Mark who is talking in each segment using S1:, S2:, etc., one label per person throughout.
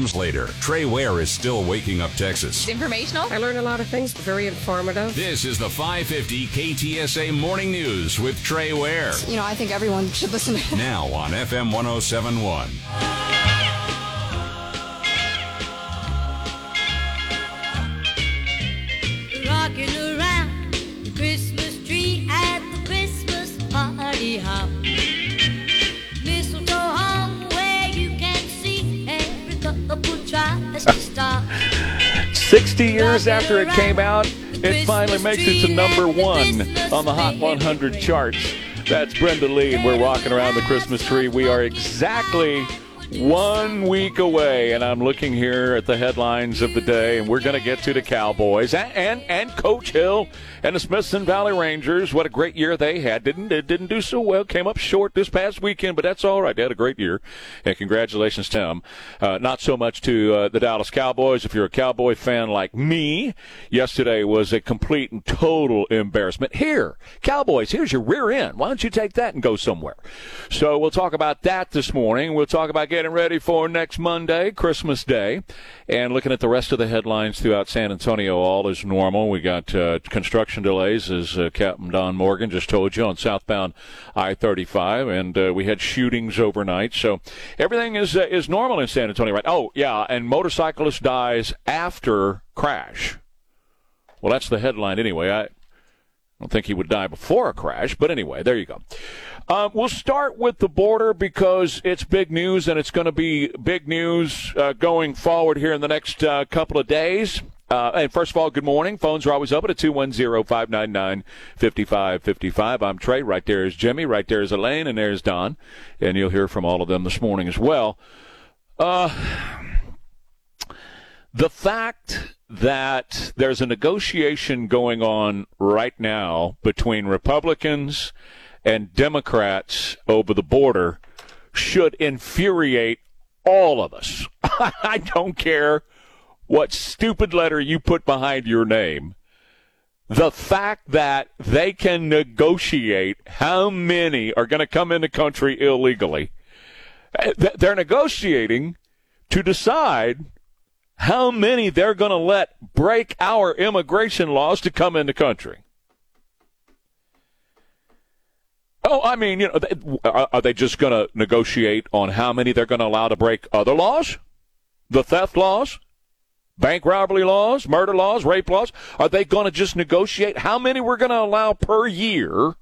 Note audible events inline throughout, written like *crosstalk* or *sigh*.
S1: Later, Trey Ware is still waking up Texas.
S2: It's informational.
S3: I learned a lot of things, very informative.
S1: This is the 550 KTSA Morning News with Trey Ware.
S4: You know, I think everyone should listen to *laughs*
S1: Now on FM 1071.
S5: 60 years after it came out, it finally makes it to number one on the Hot 100 charts. That's Brenda Lee, and we're walking around the Christmas tree. We are exactly one week away, and I'm looking here at the headlines of the day, and we're going to get to the Cowboys and, and and Coach Hill and the Smithson Valley Rangers. What a great year they had! Didn't it didn't do so well. Came up short this past weekend, but that's all right. They had a great year, and congratulations to them. Uh, not so much to uh, the Dallas Cowboys. If you're a Cowboy fan like me, yesterday was a complete and total embarrassment. Here, Cowboys, here's your rear end. Why don't you take that and go somewhere? So we'll talk about that this morning. We'll talk about getting ready for next Monday, Christmas Day, and looking at the rest of the headlines throughout San Antonio. All is normal. We got uh, construction delays, as uh, Captain Don Morgan just told you, on southbound I-35, and uh, we had shootings overnight. So everything is uh, is normal in San Antonio, right? Oh yeah, and motorcyclist dies after crash. Well, that's the headline anyway. I don't think he would die before a crash, but anyway, there you go. Um, we'll start with the border because it's big news and it's going to be big news uh, going forward here in the next uh, couple of days. Uh, and first of all, good morning. Phones are always open at 210-599-5555. I'm Trey. Right there is Jimmy. Right there is Elaine. And there's Don. And you'll hear from all of them this morning as well. Uh, the fact that there's a negotiation going on right now between Republicans and Democrats over the border should infuriate all of us. *laughs* I don't care what stupid letter you put behind your name. The fact that they can negotiate how many are going to come in the country illegally. Eh, they're negotiating to decide how many they're going to let break our immigration laws to come in the country. Oh, I mean, you know, uh, uh, are they just going to negotiate on how many they're going to allow to break other laws? The theft laws? Bank robbery laws? Murder laws? Rape laws? Are they going to just negotiate how many we're going to allow per year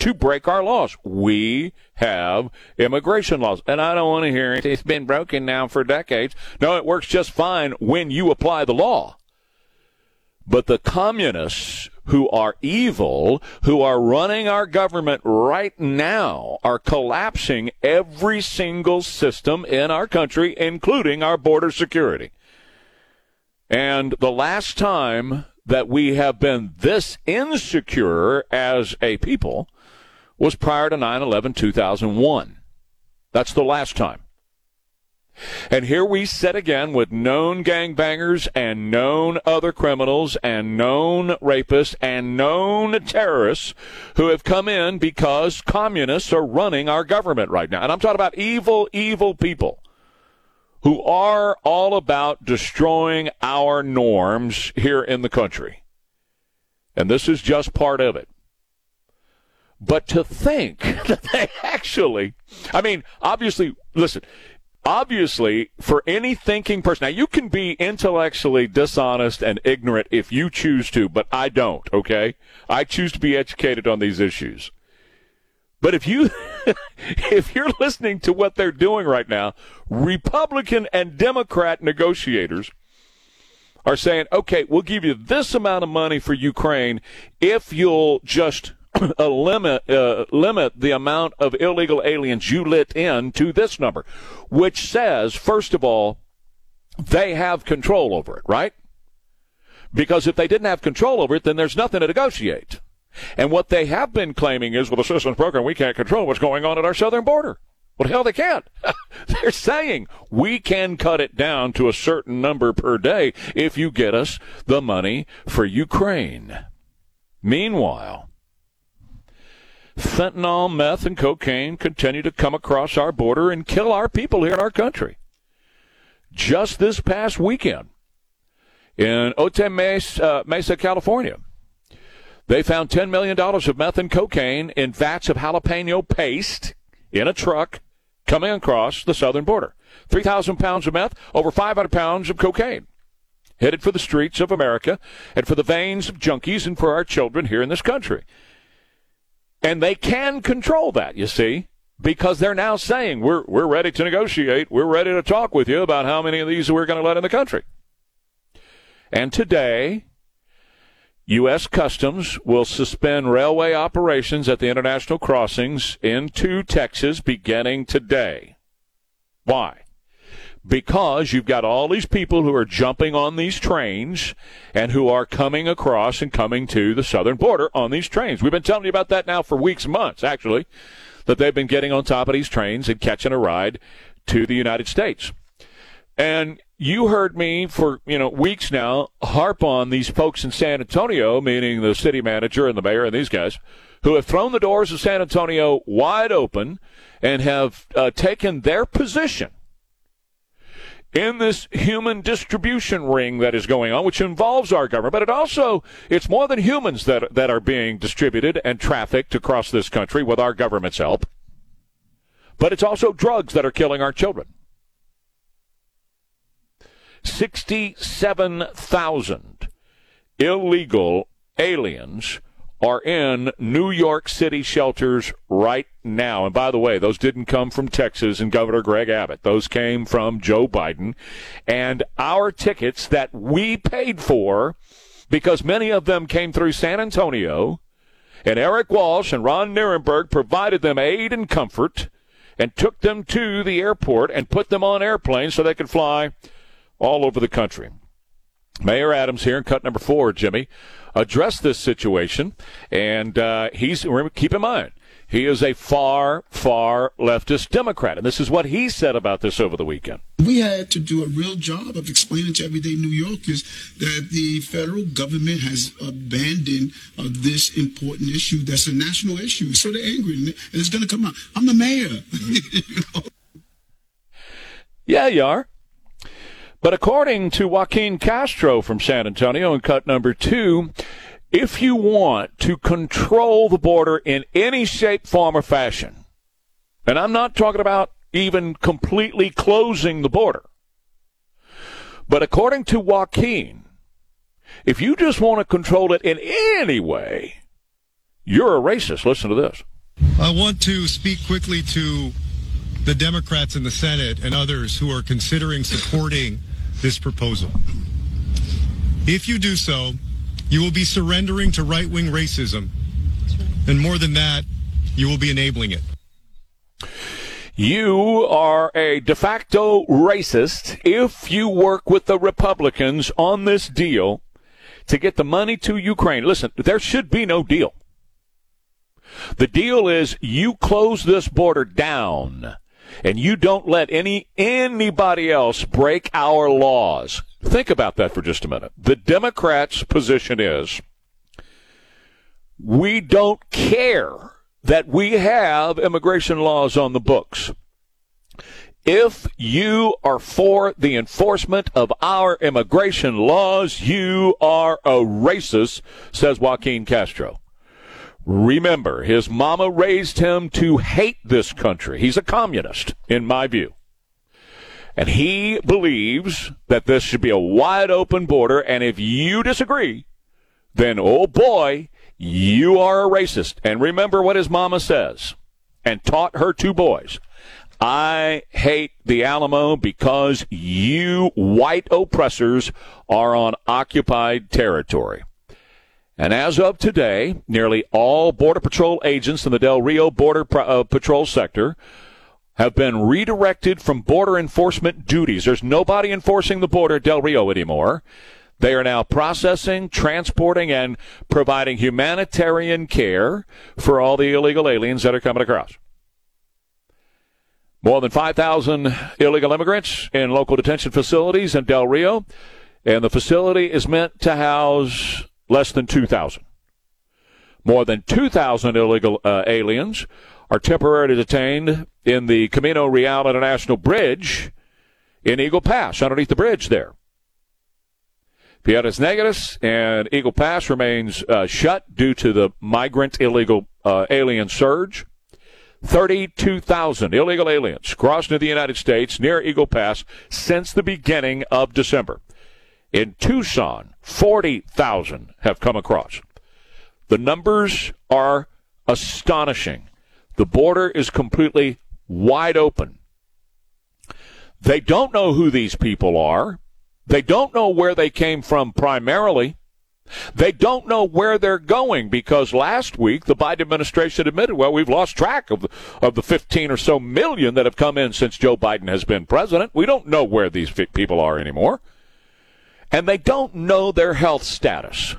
S5: to break our laws? We have immigration laws. And I don't want to hear it. It's been broken now for decades. No, it works just fine when you apply the law. But the communists who are evil, who are running our government right now, are collapsing every single system in our country, including our border security. And the last time that we have been this insecure as a people was prior to 9 11 2001. That's the last time. And here we sit again with known gangbangers and known other criminals and known rapists and known terrorists who have come in because communists are running our government right now. And I'm talking about evil, evil people who are all about destroying our norms here in the country. And this is just part of it. But to think *laughs* that they actually, I mean, obviously, listen, obviously, for any thinking person, now you can be intellectually dishonest and ignorant if you choose to, but I don't, okay? I choose to be educated on these issues. But if you *laughs* if you're listening to what they're doing right now, Republican and Democrat negotiators are saying, "Okay, we'll give you this amount of money for Ukraine if you'll just a *coughs* limit uh, limit the amount of illegal aliens you let in to this number, which says first of all they have control over it, right? Because if they didn't have control over it, then there's nothing to negotiate. And what they have been claiming is, well, the assistance program, we can't control what's going on at our southern border. Well, hell, they can't. *laughs* They're saying we can cut it down to a certain number per day if you get us the money for Ukraine. Meanwhile, fentanyl, meth, and cocaine continue to come across our border and kill our people here in our country. just this past weekend in Otay Mesa, uh, Mesa, California. They found $10 million of meth and cocaine in vats of jalapeno paste in a truck coming across the southern border. 3,000 pounds of meth, over 500 pounds of cocaine. Headed for the streets of America and for the veins of junkies and for our children here in this country. And they can control that, you see, because they're now saying, we're, we're ready to negotiate. We're ready to talk with you about how many of these we're going to let in the country. And today, U.S. Customs will suspend railway operations at the international crossings into Texas beginning today. Why? Because you've got all these people who are jumping on these trains and who are coming across and coming to the southern border on these trains. We've been telling you about that now for weeks, months, actually, that they've been getting on top of these trains and catching a ride to the United States. And you heard me for you know weeks now harp on these folks in San Antonio, meaning the city manager and the mayor and these guys, who have thrown the doors of San Antonio wide open and have uh, taken their position in this human distribution ring that is going on, which involves our government, but it also it's more than humans that that are being distributed and trafficked across this country with our government's help. But it's also drugs that are killing our children. 67,000 illegal aliens are in New York City shelters right now. And by the way, those didn't come from Texas and Governor Greg Abbott. Those came from Joe Biden. And our tickets that we paid for, because many of them came through San Antonio, and Erik Walsh and Ron Nirenberg provided them aid and comfort and took them to the airport and put them on airplanes so they could fly all over the country. Mayor Adams here in cut number four, Jimmy, addressed this situation, and uh, he's keep in mind he is a far, far leftist Democrat, and this is what he said about this over the weekend.
S2: We had to do a real job of explaining to everyday New Yorkers that the federal government has abandoned uh, this important issue that's a national issue. So they're angry, and it's going to come out. I'm the mayor. *laughs* you know?
S5: Yeah, you are. But according to Joaquin Castro from San Antonio in cut number two, if you want to control the border in any shape, form, or fashion, and I'm not talking about even completely closing the border, but according to Joaquin, if you just want to control it in any way, you're a racist. Listen to this.
S6: I want to speak quickly to the Democrats in the Senate and others who are considering supporting this proposal. If you do so, you will be surrendering to right wing racism. And more than that, you will be enabling it.
S5: You are a de facto racist if you work with the Republicans on this deal to get the money to Ukraine. Listen, there should be no deal. The deal is you close this border down and you don't let any anybody else break our laws. Think about that for just a minute. The Democrats' position is we don't care that we have immigration laws on the books. If you are for the enforcement of our immigration laws, you are a racist, says Joaquin Castro. Remember, his mama raised him to hate this country. He's a communist, in my view. And he believes that this should be a wide open border. And if you disagree, then, oh boy, you are a racist. And remember what his mama says and taught her two boys. I hate the Alamo because you white oppressors are on occupied territory. And as of today, nearly all Border Patrol agents in the Del Rio Border uh, Patrol sector have been redirected from border enforcement duties. There's nobody enforcing the border at Del Rio anymore. They are now processing, transporting, and providing humanitarian care for all the illegal aliens that are coming across. More than 5,000 illegal immigrants in local detention facilities in Del Rio, and the facility is meant to house less than 2,000. More than 2,000 illegal uh, aliens are temporarily detained in the Camino Real International Bridge in Eagle Pass underneath the bridge there. Piedras Negras and Eagle Pass remains uh, shut due to the migrant illegal uh, alien surge. 32,000 illegal aliens crossed into the United States near Eagle Pass since the beginning of December. In Tucson, 40,000 have come across. The numbers are astonishing. The border is completely wide open. They don't know who these people are. They don't know where they came from primarily. They don't know where they're going because last week the Biden administration admitted, well, we've lost track of the, of the 15 or so million that have come in since Joe Biden has been president. We don't know where these people are anymore. And they don't know their health status.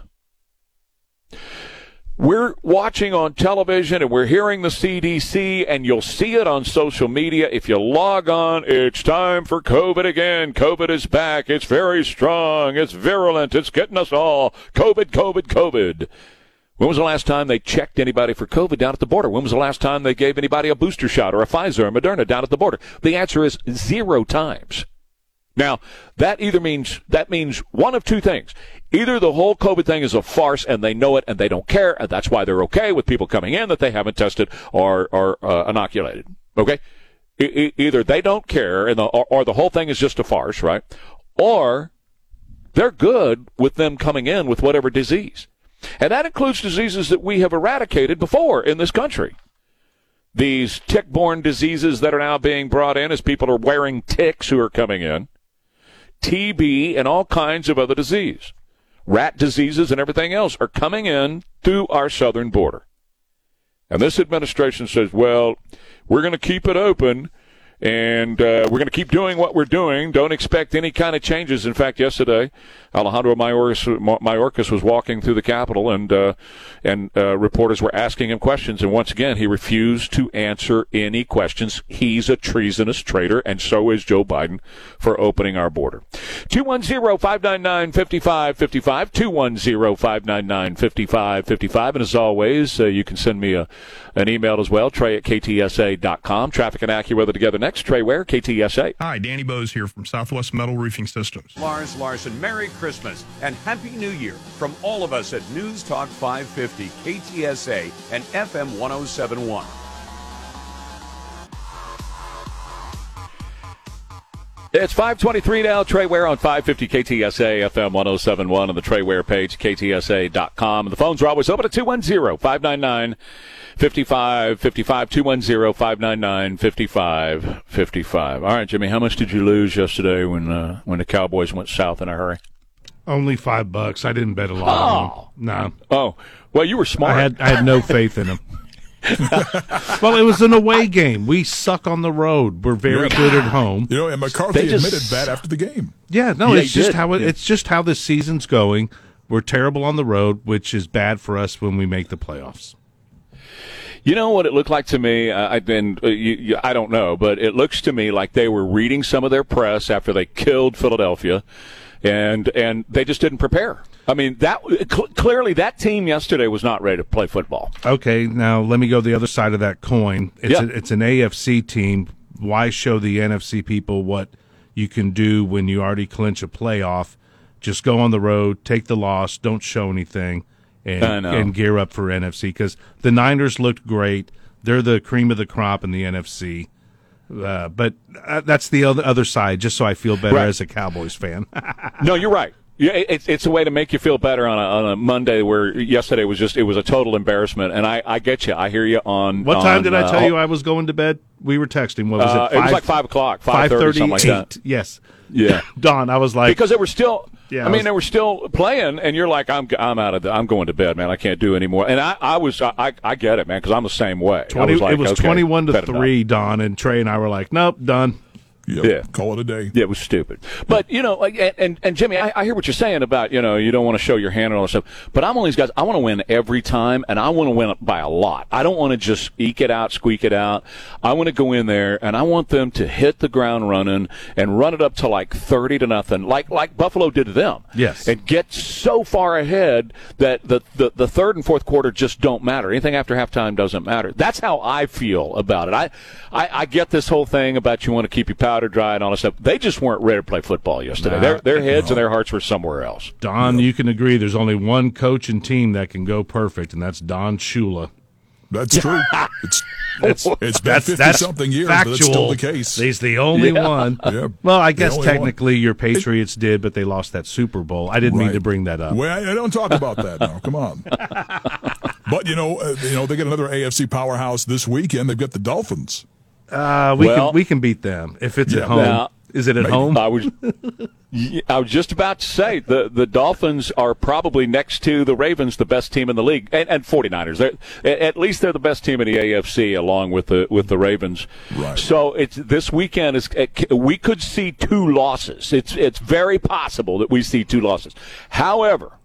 S5: We're watching on television and we're hearing the CDC, and you'll see it on social media. If you log on, it's time for COVID again. COVID is back. It's very strong. It's virulent. It's getting us all. COVID, COVID, COVID. When was the last time they checked anybody for COVID down at the border? When was the last time they gave anybody a booster shot or a Pfizer or Moderna down at the border? The answer is zero times. Now, that either means, that means one of two things. Either the whole COVID thing is a farce and they know it and they don't care, and that's why they're okay with people coming in that they haven't tested or, or uh, inoculated. Okay? E- either they don't care and the, or, or the whole thing is just a farce, right? Or they're good with them coming in with whatever disease. And that includes diseases that we have eradicated before in this country. These tick borne diseases that are now being brought in as people are wearing ticks who are coming in, TB, and all kinds of other disease rat diseases and everything else are coming in through our southern border. And this administration says, well, we're going to keep it open and uh, we're going to keep doing what we're doing. Don't expect any kind of changes. In fact, yesterday, Alejandro Mayorkas, was walking through the Capitol, and uh, and uh, reporters were asking him questions, and once again, he refused to answer any questions. He's a treasonous traitor, and so is Joe Biden for opening our border. 210-599-5555, 210-599-5555, and as always, uh, you can send me a an email as well, trey at ktsa.com. Traffic and AccuWeather together next. Trey Ware, KTSA.
S7: Hi, Danny Bose here from Southwest Metal Roofing Systems.
S1: Lars Larson, Merry Christmas and Happy New Year from all of us at News Talk 550, KTSA, and FM 1071.
S5: It's 523 now. Trey Ware on 550 KTSA FM 1071 on the Trey Ware page, KTSA.com. And the phones are always open at 210 599 5555 210 599 5555. All right, Jimmy, how much did you lose yesterday when uh, when the Cowboys went south in a hurry?
S8: Only five bucks. I didn't bet a lot. Oh. No.
S5: Oh, well, you were smart.
S8: I had I had no faith in them. *laughs* well, it was an away game. We suck on the road. We're very yeah. good at home.
S9: You know, and McCarthy just, admitted that after the game.
S8: Yeah, no, yeah, it's just did. how it, yeah. it's just how this season's going. We're terrible on the road, which is bad for us when we make the playoffs.
S5: You know what it looked like to me? Uh, I been uh, you, you, I don't know, but it looks to me like they were reading some of their press after they killed Philadelphia, and and they just didn't prepare. I mean, that cl- clearly that team yesterday was not ready to play football.
S8: Okay, now let me go the other side of that coin. It's
S5: yeah.
S8: a, it's an AFC team. Why show the NFC people what you can do when you already clinch a playoff? Just go on the road, take the loss, don't show anything and, and gear up for NFC because the Niners looked great. They're the cream of the crop in the NFC. Uh, but uh, that's the other, other side, just so I feel better right. as a Cowboys fan. *laughs*
S5: no, you're right. Yeah, it's it's a way to make you feel better on a on a Monday where yesterday was just it was a total embarrassment. And I, I get you. I hear you on.
S8: What time
S5: on,
S8: did I tell uh, you I was going to bed? We were texting. What was
S5: uh,
S8: it? Five,
S5: it was like five o'clock, five thirty, something like that.
S8: Yes.
S5: Yeah. *laughs*
S8: Don, I was like
S5: because they were still. Yeah, I mean, was, they were still playing, and you're like, I'm, I'm out of, the, I'm going to bed, man. I can't do anymore. And I, I was, I, I get it, man, because I'm the same way.
S8: 20,
S5: was like,
S8: it was
S5: okay,
S8: 21 to three, Don, and Trey and I were like, nope, done.
S9: Yep. Yeah, call it a day.
S5: Yeah, it was stupid. But you know, like, and and Jimmy, I, I, hear what you're saying about you know you don't want to show your hand and all that stuff. But I'm one of these guys. I want to win every time, and I want to win by a lot. I don't want to just eke it out, squeak it out. I want to go in there, and I want them to hit the ground running and run it up to like thirty to nothing, like like Buffalo did to them.
S8: Yes,
S5: and get so far ahead that the the, the third and fourth quarter just don't matter. Anything after halftime doesn't matter. That's how I feel about it. I I, I get this whole thing about you want to keep your powder powder dry and all that stuff. They just weren't ready to play football yesterday. Nah, their their heads no. and their hearts were somewhere else.
S8: Don, you can agree. There's only one coach and team that can go perfect, and that's Don Shula.
S9: That's true. *laughs* It's it's, it's been fifty something years, factual. but it's still the case.
S8: He's the only yeah. one. *laughs* Yeah. Well, I guess technically one. your Patriots did, but they lost that Super Bowl. I didn't right. mean to bring that up.
S9: Well, I don't talk about that now. Come on. *laughs* but you know, uh, you know, they get another AFC powerhouse this weekend. They've got the Dolphins.
S8: Uh, we well, can we can beat them if it's yeah. at home. Now, Is it at maybe. home?
S5: I was I was just about to say the, the Dolphins are probably next to the Ravens the best team in the league and, and 49ers. They're, at least they're the best team in the AFC along with the with the Ravens.
S9: Right.
S5: So it's this weekend is we could see two losses. It's it's very possible that we see two losses. However,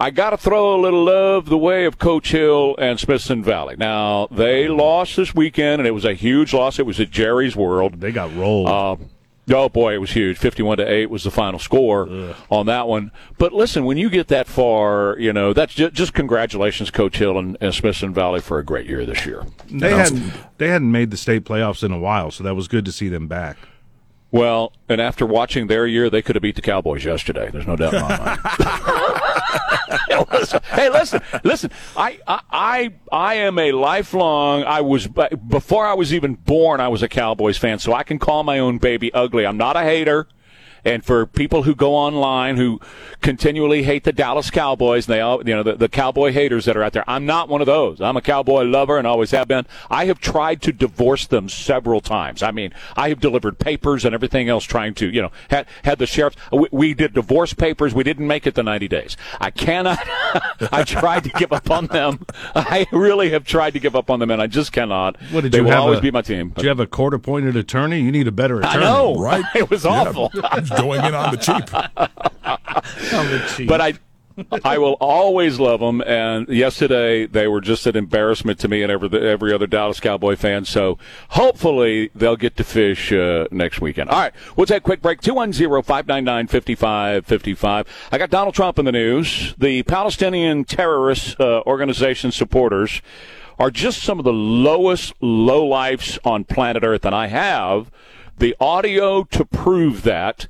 S5: I got to throw a little love the way of Coach Hill and Smithson Valley. Now they lost this weekend and it was a huge loss. It was at Jerry's World.
S8: They got rolled. Uh,
S5: Oh boy, it was huge. Fifty-one to eight was the final score Ugh. on that one. But listen, when you get that far, you know that's just, just congratulations, Coach Hill and, and Smithson Valley for a great year this year.
S8: They hadn't they hadn't made the state playoffs in a while, so that was good to see them back.
S5: Well, and after watching their year, they could have beat the Cowboys yesterday. There's no doubt in my *laughs* mind. *laughs* *laughs* hey, listen, listen. I, I, I am a lifelong. I was before I was even born. I was a Cowboys fan, so I can call my own baby ugly. I'm not a hater. And for people who go online who continually hate the Dallas Cowboys, and they all, you know, the, the Cowboy haters that are out there, I'm not one of those. I'm a Cowboy lover and always have been. I have tried to divorce them several times. I mean, I have delivered papers and everything else trying to, you know, had, had the sheriff. We, we did divorce papers. We didn't make it the 90 days. I cannot. *laughs* I tried to give up on them. I really have tried to give up on them, and I just cannot. What did you have? they you will always a, be my team.
S8: Do you have a court-appointed attorney? You need a better attorney. I
S5: know,
S9: right? *laughs*
S5: It was awful.
S9: Yeah. *laughs* going in on the cheap. *laughs*
S5: on the cheap. But I. I will always love them. And yesterday they were just an embarrassment to me and every every other Dallas Cowboy fan. So hopefully they'll get to fish uh, next weekend. All right, we'll take a quick break. 210-599-5555. I got Donald Trump in the news. The Palestinian terrorist uh, organization supporters are just some of the lowest low lifes on planet Earth, and I have the audio to prove that.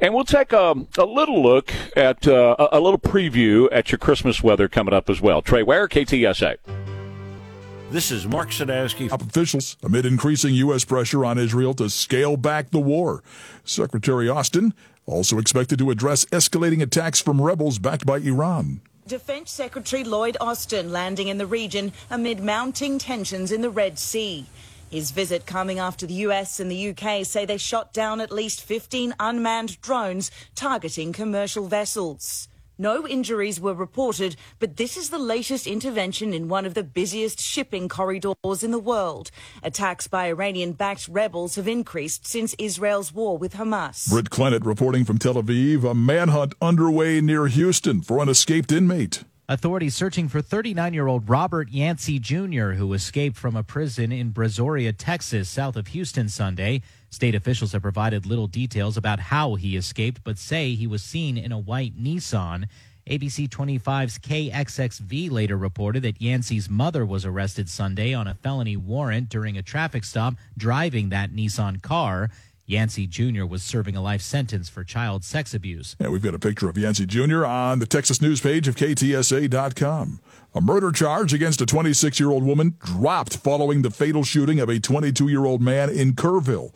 S5: And we'll take a, a little look at uh, a little preview at your Christmas weather coming up as well. Trey Ware, KTSA.
S10: This is Mark Sadowski.
S9: Top officials amid increasing U.S. pressure on Israel to scale back the war. Secretary Austin also expected to address escalating attacks from rebels backed by Iran.
S11: Defense Secretary Lloyd Austin landing in the region amid mounting tensions in the Red Sea. His visit coming after the US and the UK say they shot down at least 15 unmanned drones targeting commercial vessels. No injuries were reported, but this is the latest intervention in one of the busiest shipping corridors in the world. Attacks by Iranian backed rebels have increased since Israel's war with Hamas.
S9: Britt Clennett reporting from Tel Aviv a manhunt underway near Houston for an escaped inmate.
S12: Authorities searching for 39 year old Robert Yancey Jr., who escaped from a prison in Brazoria, Texas, south of Houston Sunday. State officials have provided little details about how he escaped, but say he was seen in a white Nissan. ABC 25's KXXV later reported that Yancey's mother was arrested Sunday on a felony warrant during a traffic stop driving that Nissan car. Yancey Jr. was serving a life sentence for child sex abuse.
S9: Yeah, we've got a picture of Yancey Jr. on the Texas news page of KTSA.com. A murder charge against a 26 year old woman dropped following the fatal shooting of a 22 year old man in Kerrville.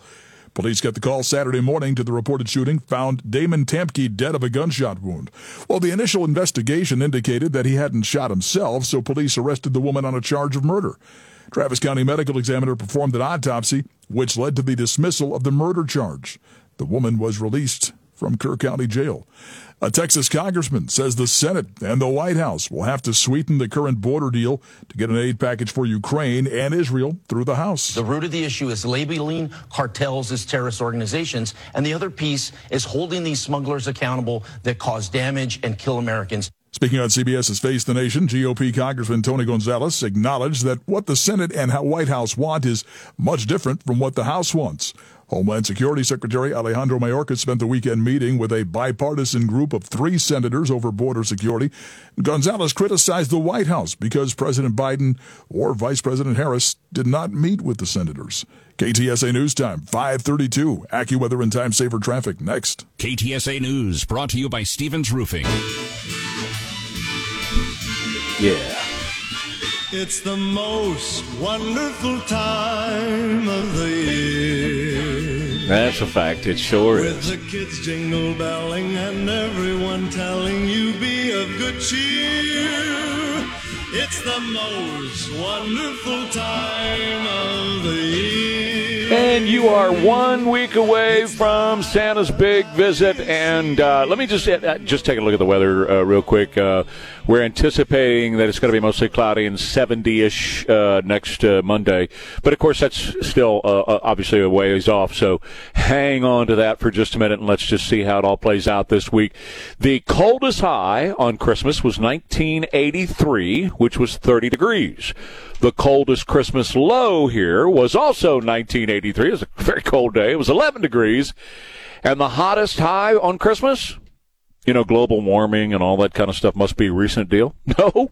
S9: Police got the call Saturday morning to the reported shooting, found Damon Tampke dead of a gunshot wound. Well, the initial investigation indicated that he hadn't shot himself, so police arrested the woman on a charge of murder. Travis County medical examiner performed an autopsy, which led to the dismissal of the murder charge. The woman was released from Kerr County Jail. A Texas congressman says the Senate and the White House will have to sweeten the current border deal to get an aid package for Ukraine and Israel through the House.
S13: The root of the issue is labeling cartels as terrorist organizations, and the other piece is holding these smugglers accountable that cause damage and kill Americans.
S9: Speaking on CBS's Face the Nation, GOP Congressman Tony Gonzales acknowledged that what the Senate and White House want is much different from what the House wants. Homeland Security Secretary Alejandro Mayorkas spent the weekend meeting with a bipartisan group of three senators over border security. Gonzalez criticized the White House because President Biden or Vice President Harris did not meet with the senators. KTSA News Time, 532. AccuWeather and Time Saver Traffic next.
S14: KTSA News brought to you by Stevens Roofing.
S5: Yeah.
S15: It's the most wonderful time of the year.
S5: That's a fact. It sure
S15: With
S5: is.
S15: the kids jingle belling and everyone telling you be of good cheer. It's the most wonderful time of the year.
S5: And you are one week away from Santa's big visit. And uh, let me just uh, just take a look at the weather uh, real quick. Uh, we're anticipating that it's going to be mostly cloudy and 70-ish uh, next uh, Monday. But of course, that's still uh, obviously a ways off. So hang on to that for just a minute, and let's just see how it all plays out this week. The coldest high on Christmas was 1983, which was 30 degrees. The coldest Christmas low here was also 1983. It was a very cold day. It was 11 degrees. And the hottest high on Christmas, you know, global warming and all that kind of stuff must be a recent deal. *laughs* No.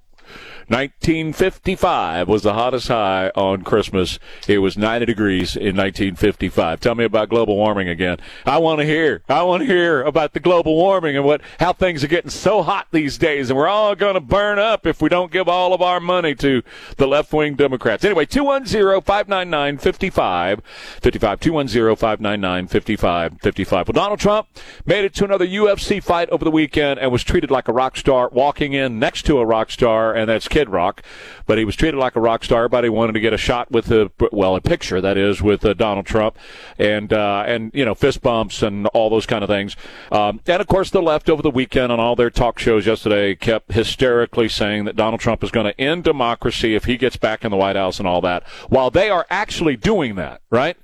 S5: 1955 was the hottest high on Christmas. It was 90 degrees in 1955. Tell me about global warming again. I want to hear. I want to hear about the global warming and what how things are getting so hot these days, and we're all going to burn up if we don't give all of our money to the left wing Democrats. Anyway, 210-599-5555. 210-599-5555. Well, Donald Trump made it to another UFC fight over the weekend and was treated like a rock star, walking in next to a rock star, and that's Kid Rock. But he was treated like a rock star. Everybody wanted to get a shot with the well, a picture that is with uh, Donald Trump, and uh, and you know fist bumps and all those kind of things. Um, and of course, the left over the weekend on all their talk shows yesterday kept hysterically saying that Donald Trump is going to end democracy if he gets back in the White House and all that. While they are actually doing that, right?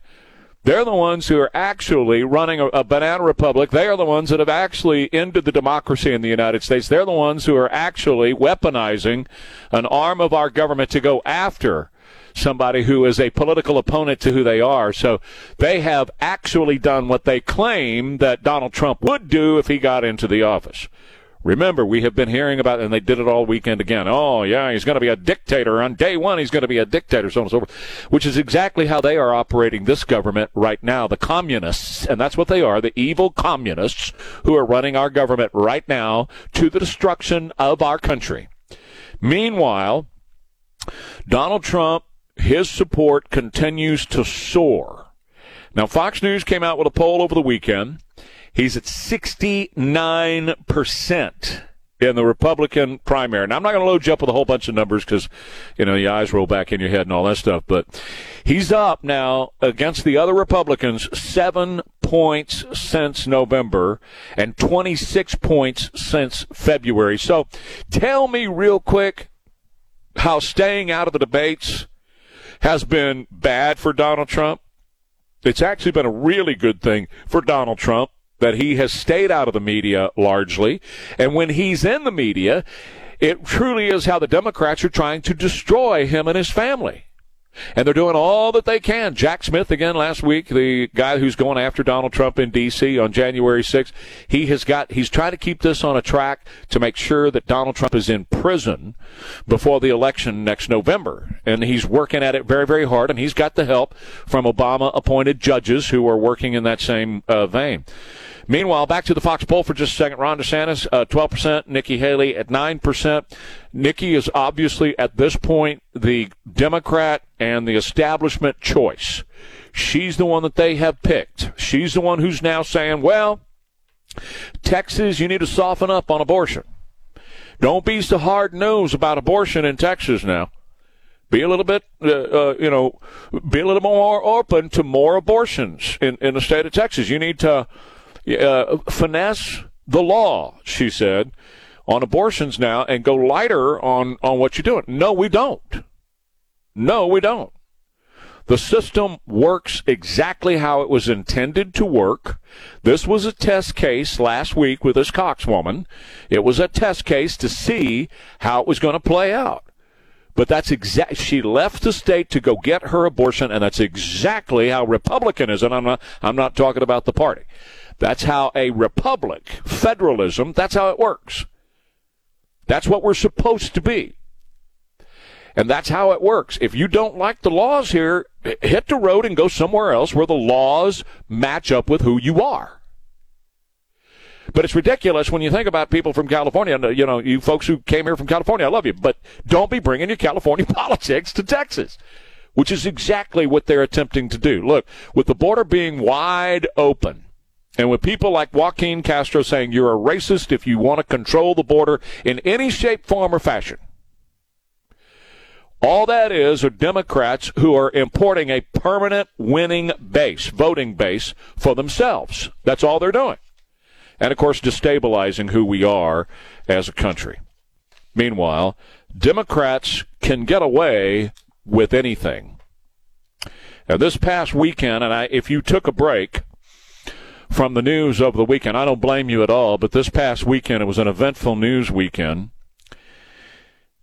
S5: They're the ones who are actually running a, a, banana republic. They are the ones that have actually ended the democracy in the United States. They're the ones who are actually weaponizing an arm of our government to go after somebody who is a political opponent to who they are. So they have actually done what they claim that Donald Trump would do if he got into the office. Remember, we have been hearing about, and they did it all weekend again. Oh, yeah, he's going to be a dictator. On day one, he's going to be a dictator, so on and so forth, which is exactly how they are operating this government right now. The communists, and that's what they are, the evil communists who are running our government right now to the destruction of our country. Meanwhile, Donald Trump, his support continues to soar. Now, Fox News came out with a poll over the weekend. He's at 69% in the Republican primary. Now, I'm not going to load you up with a whole bunch of numbers because, you know, your eyes roll back in your head and all that stuff, but he's up now against the other Republicans seven points since November and 26 points since February. So tell me real quick how staying out of the debates has been bad for Donald Trump. It's actually been a really good thing for Donald Trump that he has stayed out of the media largely. And when he's in the media, it truly is how the Democrats are trying to destroy him and his family. And they're doing all that they can. Jack Smith, again, last week, the guy who's going after Donald Trump in D.C. on January 6th, he has got, he's trying to keep this on a track to make sure that Donald Trump is in prison before the election next November. And he's working at it very, very hard, and he's got the help from Obama appointed judges who are working in that same uh, vein. Meanwhile, back to the Fox poll for just a second. Ron DeSantis, uh, 12%. Nikki Haley at 9%. Nikki is obviously at this point the Democrat and the establishment choice. She's the one that they have picked. She's the one who's now saying, well, Texas, you need to soften up on abortion. Don't be so hard nosed about abortion in Texas now. Be a little bit, uh, uh, you know, be a little more open to more abortions in, in the state of Texas. You need to uh, finesse the law, she said, on abortions now and go lighter on, on what you're doing. No, we don't. No, we don't. The system works exactly how it was intended to work. This was a test case last week with this Cox woman. It was a test case to see how it was going to play out. But that's exact. She left the state to go get her abortion, and that's exactly how republicanism. I'm not. I'm not talking about the party. That's how a republic, federalism. That's how it works. That's what we're supposed to be. And that's how it works. If you don't like the laws here, hit the road and go somewhere else where the laws match up with who you are. But it's ridiculous when you think about people from California. Uh, you know, you folks who came here from California, I love you, but don't be bringing your California *laughs* politics to Texas, which is exactly what they're attempting to do. Look, with the border being wide open, and with people like Joaquin Castro saying you're a racist if you want to control the border in any shape, form, or fashion, all that is are Democrats who are importing a permanent winning base, voting base for themselves. That's all they're doing and of course destabilizing who we are as a country. Meanwhile, Democrats can get away with anything. Now, this past weekend, and I, if you took a break from the news of the weekend, I don't blame you at all, but this past weekend, it was an eventful news weekend.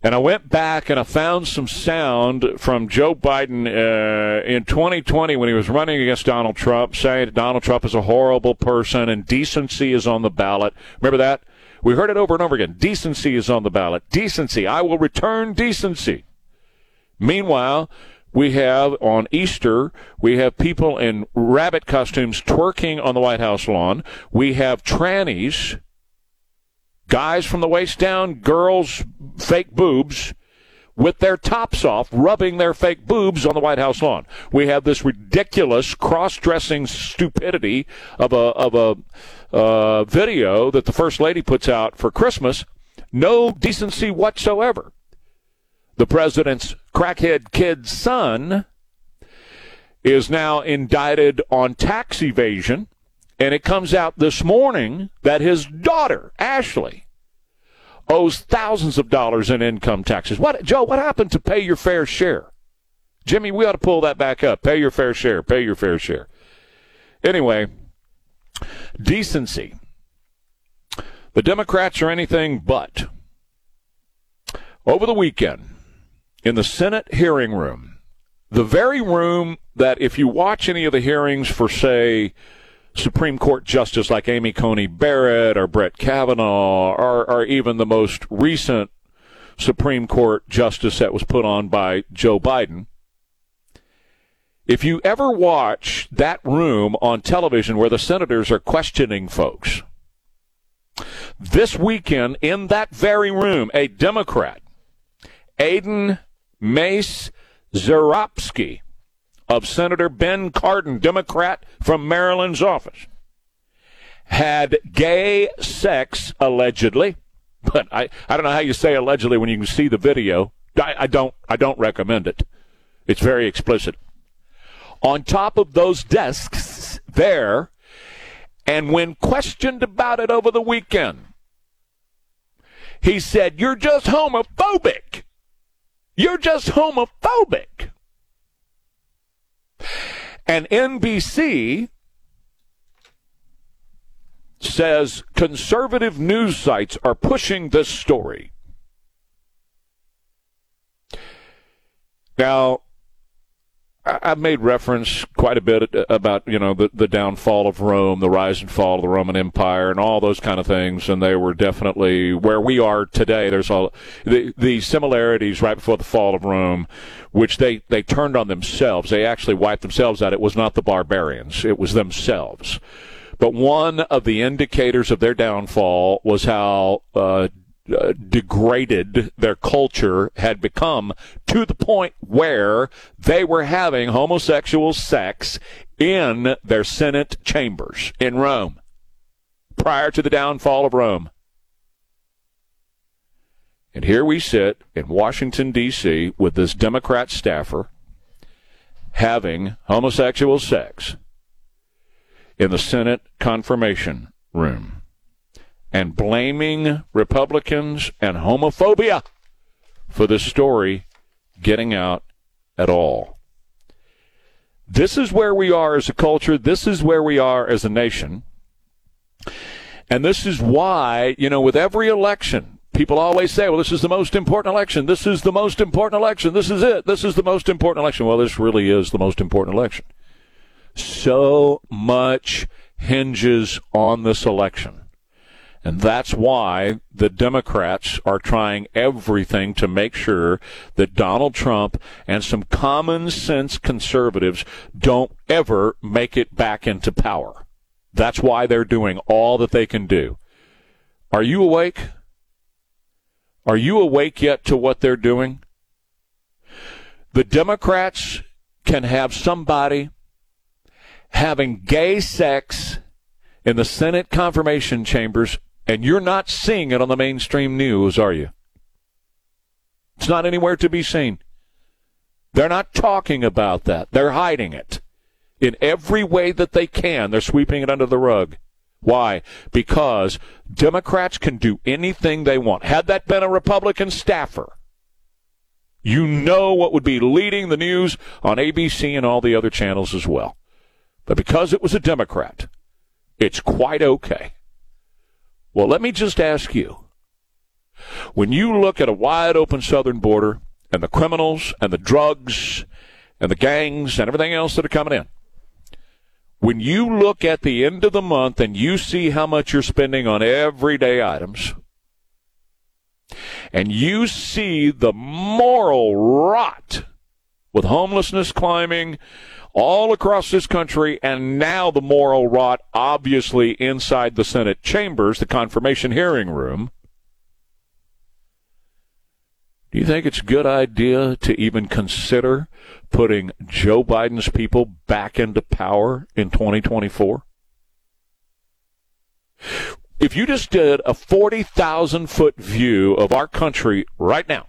S5: And I went back and I found some sound from Joe Biden uh, in 2020 when he was running against Donald Trump, saying that Donald Trump is a horrible person and decency is on the ballot. Remember that? We heard it over and over again. Decency is on the ballot. Decency. I will return decency. Meanwhile, we have on Easter, we have people in rabbit costumes twerking on the White House lawn. We have trannies guys from the waist down, girls, fake boobs, with their tops off, rubbing their fake boobs on the White House lawn. We have this ridiculous cross-dressing stupidity of a of a uh, video that the first lady puts out for Christmas. No decency whatsoever. The president's crackhead kid's son is now indicted on tax evasion and it comes out this morning that his daughter, Ashley, owes thousands of dollars in income taxes. What, Joe, what happened to pay your fair share? Jimmy, we ought to pull that back up. Pay your fair share. Pay your fair share. Anyway, decency. The Democrats are anything but. Over the weekend, in the Senate hearing room, the very room that if you watch any of the hearings for, say, Supreme Court justice like Amy Coney Barrett or Brett Kavanaugh or, or even the most recent Supreme Court justice that was put on by Joe Biden. If you ever watch that room on television where the senators are questioning folks, this weekend in that very room, a Democrat, Aidan Mace Zarobski, of Senator Ben Cardin, Democrat from Maryland's office, had gay sex allegedly. But I, I don't know how you say allegedly when you can see the video. I, I don't I don't recommend it. It's very explicit. On top of those desks there, and when questioned about it over the weekend, he said, You're just homophobic. You're just homophobic. And NBC says conservative news sites are pushing this story. Now, I've made reference quite a bit about you know the, the downfall of Rome, the rise and fall of the Roman Empire, and all those kind of things, and they were definitely where we are today. There's all the the similarities right before the fall of Rome, which they they turned on themselves. They actually wiped themselves out. It was not the barbarians; it was themselves. But one of the indicators of their downfall was how uh, uh, degraded their culture had become to the point where they were having homosexual sex in their Senate chambers in Rome prior to the downfall of Rome. And here we sit in Washington, D.C., with this Democrat staffer having homosexual sex in the Senate confirmation room and blaming Republicans and homophobia for the story getting out at all. This is where we are as a culture. This is where we are as a nation. And this is why, you know, with every election, People always say, well, this is the most important election. This is the most important election. This is it. This is the most important election. Well, this really is the most important election. So much hinges on this election. And that's why the Democrats are trying everything to make sure that Donald Trump and some common sense conservatives don't ever make it back into power. That's why they're doing all that they can do. Are you awake? Are you awake yet to what they're doing? The Democrats can have somebody having gay sex in the Senate confirmation chambers, and you're not seeing it on the mainstream news, are you? It's not anywhere to be seen. They're not talking about that. They're hiding it. In every way that they can, they're sweeping it under the rug. Why? Because Democrats can do anything they want. Had that been a Republican staffer, you know what would be leading the news on ABC and all the other channels as well. But because it was a Democrat, it's quite okay. Well, let me just ask you. When you look at a wide open southern border and the criminals and the drugs and the gangs and everything else that are coming in, when you look at the end of the month and you see how much you're spending on everyday items, and you see the moral rot with homelessness climbing all across this country, and now the moral rot obviously inside the Senate chambers, the confirmation hearing room. Do you think it's a good idea to even consider putting Joe Biden's people back into power in 2024? If you just did a 40,000 foot view of our country right now,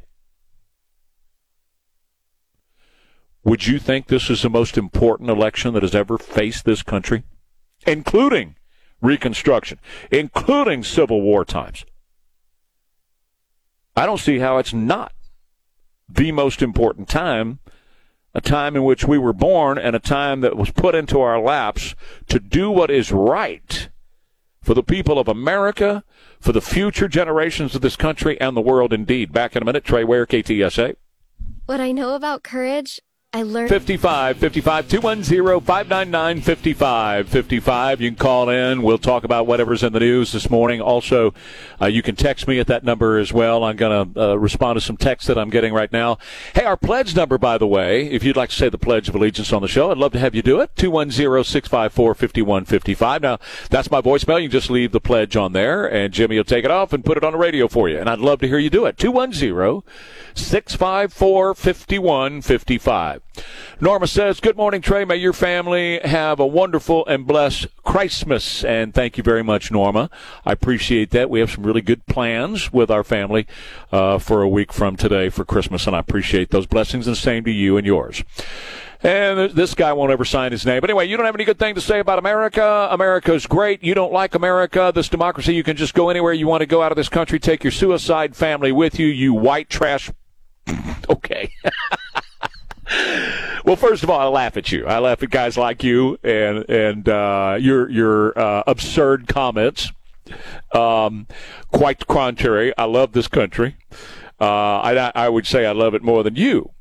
S5: would you think this is the most important election that has ever faced this country? Including Reconstruction, including Civil War times. I don't see how it's not the most important time, a time in which we were born and a time that was put into our laps to do what is right for the people of America, for the future generations of this country and the world indeed. Back in a minute, Trey Ware, KTSA.
S16: What I know about courage I learned
S5: 55 55 210 599 55 55. You can call in. We'll talk about whatever's in the news this morning. Also, uh, you can text me at that number as well. I'm going to uh, respond to some texts that I'm getting right now. Hey, our pledge number, by the way, if you'd like to say the Pledge of Allegiance on the show, I'd love to have you do it. 210 654 5155. Now, that's my voicemail. You can just leave the pledge on there, and Jimmy will take it off and put it on the radio for you. And I'd love to hear you do it. 210 654 5155. Norma says, Good morning, Trey. May your family have a wonderful and blessed Christmas. And thank you very much, Norma. I appreciate that. We have some really good plans with our family uh, for a week from today for Christmas, and I appreciate those blessings, and same to you and yours. And this guy won't ever sign his name. But anyway, you don't have any good thing to say about America. America's great. You don't like America, this democracy. You can just go anywhere you want to go out of this country. Take your suicide family with you, you white trash. *laughs* okay. *laughs* well, first of all, I laugh at you. I laugh at guys like you and and uh, your your uh, absurd comments. Um, quite the contrary. I love this country. Uh, I, I would say I love it more than you.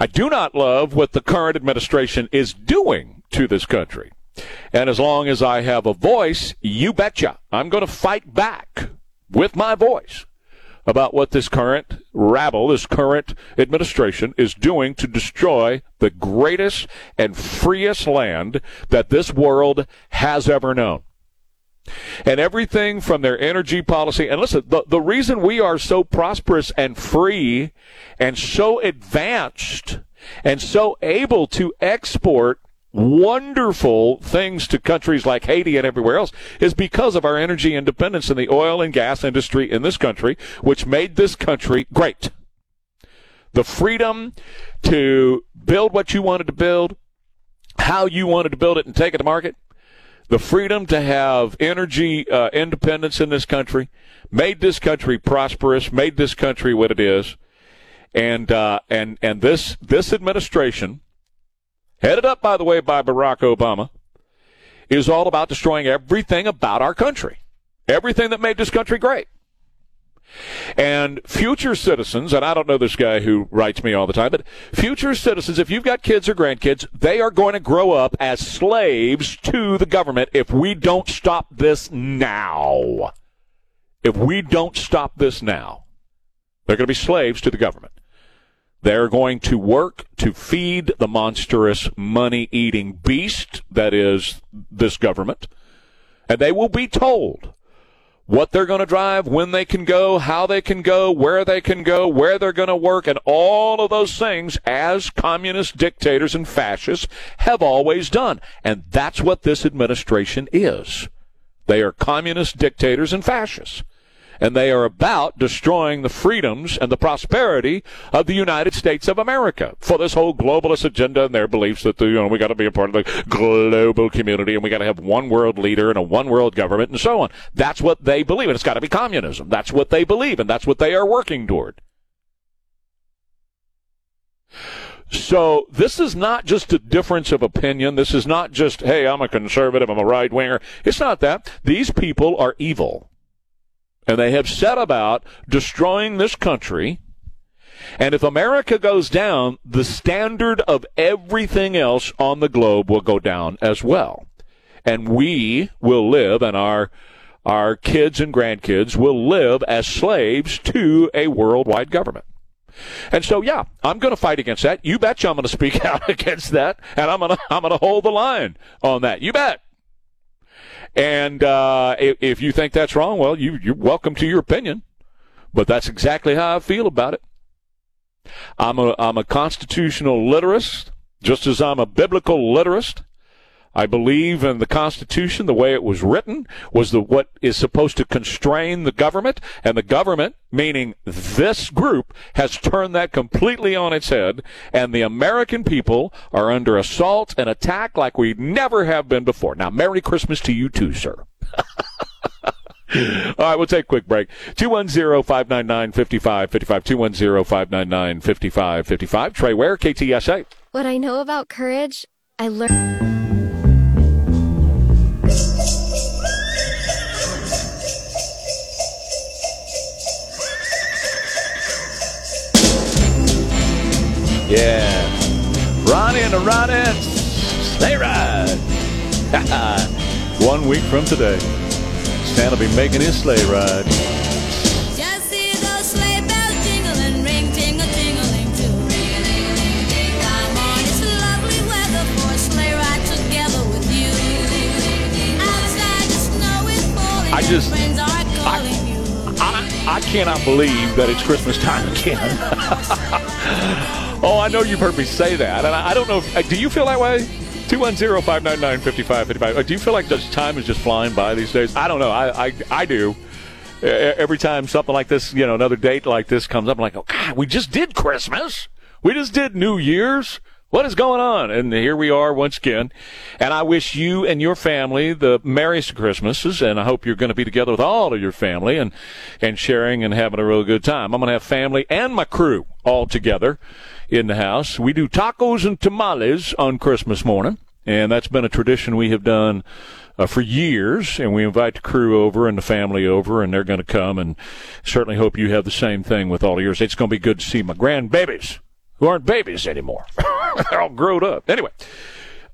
S5: I do not love what the current administration is doing to this country. And as long as I have a voice, you betcha, I'm going to fight back with my voice about what this current rabble, this current administration is doing to destroy the greatest and freest land that this world has ever known. And everything from their energy policy. And listen, the, the reason we are so prosperous and free and so advanced and so able to export wonderful things to countries like Haiti and everywhere else is because of our energy independence in the oil and gas industry in this country, which made this country great. The freedom to build what you wanted to build, how you wanted to build it and take it to market, the freedom to have energy uh, independence in this country made this country prosperous, made this country what it is, and uh, and and this this administration headed up, by the way, by Barack Obama, is all about destroying everything about our country, everything that made this country great. And future citizens, and I don't know this guy who writes me all the time, but future citizens, if you've got kids or grandkids, they are going to grow up as slaves to the government if we don't stop this now. If we don't stop this now, they're going to be slaves to the government. They're going to work to feed the monstrous money eating beast that is this government. And they will be told what they're going to drive, when they can go, how they can go, where they can go, where they're going to work, and all of those things as communist dictators and fascists have always done. And that's what this administration is. They are communist dictators and fascists and they are about destroying the freedoms and the prosperity of the United States of America for this whole globalist agenda and their beliefs that you know we got to be a part of the global community and we got to have one world leader and a one world government and so on. That's what they believe, and it's got to be communism. That's what they believe, and that's what they are working toward. So this is not just a difference of opinion. This is not just, hey, I'm a conservative, I'm a right winger. It's not that. These people are evil and they have set about destroying this country. And if America goes down, the standard of everything else on the globe will go down as well. And we will live, and our our kids and grandkids will live as slaves to a worldwide government. And so, yeah, I'm going to fight against that. You betcha I'm going to speak *laughs* out against that, and I'm going to I'm going to hold the line on that. You bet. And uh, if, you think that's wrong, well, you, you're welcome to your opinion. But that's exactly how I feel about it. I'm a, I'm a constitutional literist, just as I'm a biblical literist. I believe in the Constitution, the way it was written, was the what is supposed to constrain the government, and the government, meaning this group, has turned that completely on its head, and the American people are under assault and attack like we never have been before. Now, Merry Christmas to you too, sir. *laughs* All right, we'll take a quick break. 210-599-5555, 210-599-5555. Trey Ware, KTSA.
S16: What I know about courage, I learned.
S5: And the Ronettes. Sleigh ride. *laughs* One week from today, Santa will be making his sleigh ride.
S17: Just those sleigh bells jingling, ring, tingle, tingling too. Come on, it's lovely weather for a sleigh ride together with you. Outside the snow is falling,
S5: I just-
S17: your friends are calling you.
S5: I, I cannot believe that it's Christmas time again. *laughs* oh, I know you've heard me say that, and I, I don't know. If, uh, do you feel that way? 210-599-5555. Uh, Do you feel like this time is just flying by these days? I don't know. I I, I do. Every time something like this, you know, another date like this comes up, I'm like, oh God, we just did Christmas. We just did New Year's. What is going on? And here we are once again. And I wish you and your family the merriest Christmases, and I hope you're going to be together with all of your family and, and sharing and having a real good time. I'm going to have family and my crew all together in the house. We do tacos and tamales on Christmas morning, and that's been a tradition we have done uh, for years, and we invite the crew over and the family over, and they're going to come, and certainly hope you have the same thing with all of yours. It's going to be good to see my grandbabies, who aren't babies anymore. *laughs* they're all grown up. Anyway.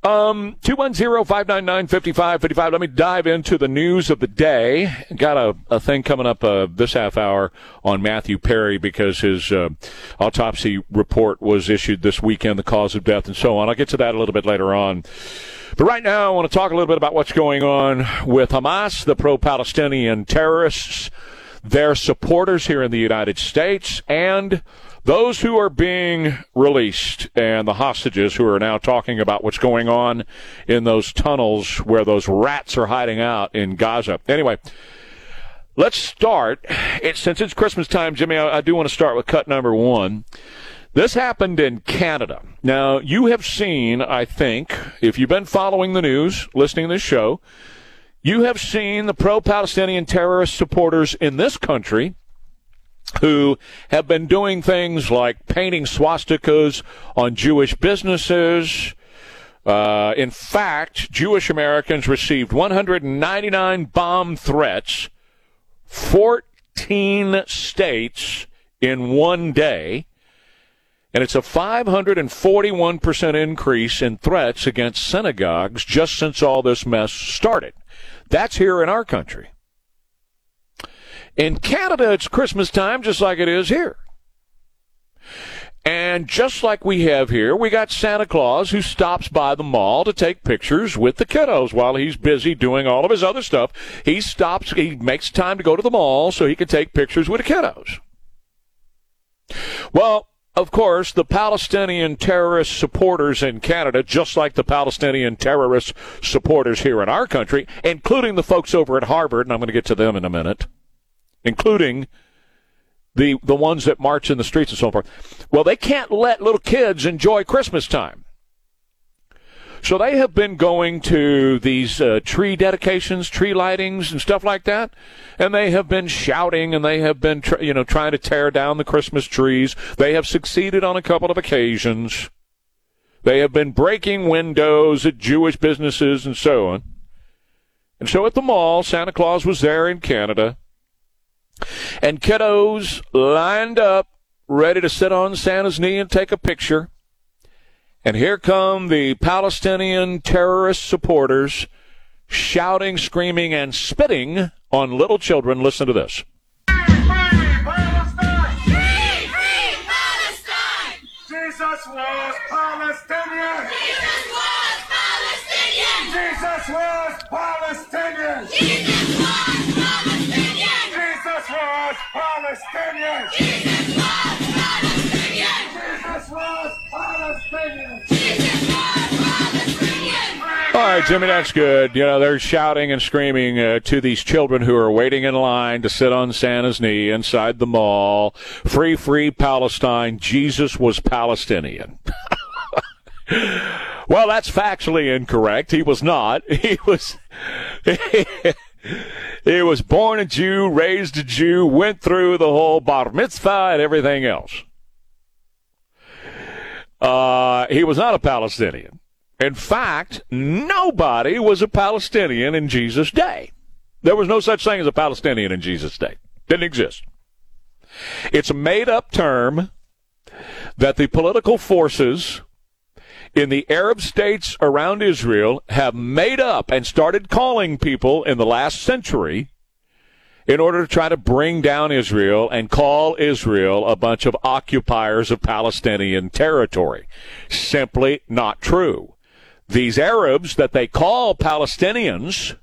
S5: Um, 210-599-5555. Let me dive into the news of the day. Got a, a thing coming up uh, this half hour on Matthew Perry because his uh, autopsy report was issued this weekend, the cause of death and so on. I'll get to that a little bit later on. But right now, I want to talk a little bit about what's going on with Hamas, the pro-Palestinian terrorists, their supporters here in the United States, and those who are being released and the hostages who are now talking about what's going on in those tunnels where those rats are hiding out in Gaza. Anyway, let's start. It, since it's Christmas time, Jimmy, I, I do want to start with cut number one. This happened in Canada. Now, you have seen, I think, if you've been following the news, listening to this show, you have seen the pro Palestinian terrorist supporters in this country who have been doing things like painting swastikas on Jewish businesses. Uh, in fact, Jewish Americans received 199 bomb threats, 14 states in one day. And it's a 541% increase in threats against synagogues just since all this mess started. That's here in our country. In Canada, it's Christmas time just like it is here. And just like we have here, we got Santa Claus who stops by the mall to take pictures with the kiddos while he's busy doing all of his other stuff. He stops, he makes time to go to the mall so he can take pictures with the kiddos. Well, of course, the Palestinian terrorist supporters in Canada, just like the Palestinian terrorist supporters here in our country, including the folks over at Harvard, and I'm going to get to them in a minute, including the the ones that march in the streets and so forth. Well, they can't let little kids enjoy Christmas time. So they have been going to these uh, tree dedications, tree lightings, and stuff like that, and they have been shouting and they have been, tr- you know, trying to tear down the Christmas trees. They have succeeded on a couple of occasions. They have been breaking windows at Jewish businesses and so on. And so at the mall, Santa Claus was there in Canada and kiddos lined up, ready to sit on Santa's knee and take a picture. And here come the Palestinian terrorist supporters shouting, screaming, and spitting on little children. Listen to this.
S15: Jesus was Palestinian. Jesus was Palestinian. Jesus was Palestinian. Jesus was Palestinian. Jesus was Palestinian. Jesus was Palestinian. Jesus was Palestinian.
S5: All right, Jimmy, that's good. You know, they're shouting and screaming uh, to these children who are waiting in line to sit on Santa's knee inside the mall. Free, free Palestine. Jesus was Palestinian. *laughs* well, that's factually incorrect. He was not. *laughs* He was. *laughs* he was born a Jew, raised a Jew, went through the whole bar mitzvah and everything else. Uh, he was not a Palestinian. In fact, nobody was a Palestinian in Jesus' day. There was no such thing as a Palestinian in Jesus' day. Didn't exist. It's a made up term that the political forces in the Arab states around Israel have made up and started calling people in the last century in order to try to bring down Israel and call Israel a bunch of occupiers of Palestinian territory. Simply not true these Arabs that they call Palestinians,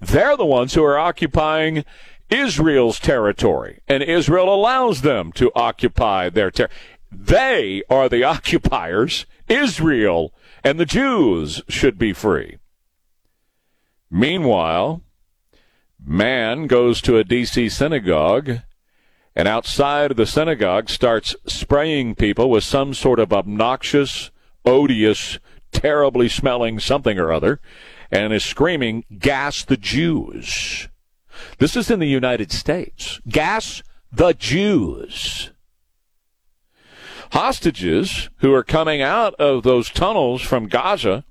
S5: they're the ones who are occupying Israel's territory, and Israel allows them to occupy their territory. They are the *laughs* occupiers. Israel and the Jews should be free. Meanwhile, man goes to a D.C. synagogue and outside of the synagogue starts spraying people with some sort of obnoxious, odious terribly smelling something or other and is screaming, Gas the Jews. This is in the United States. Gas the Jews. Hostages who are coming out of those tunnels from Gaza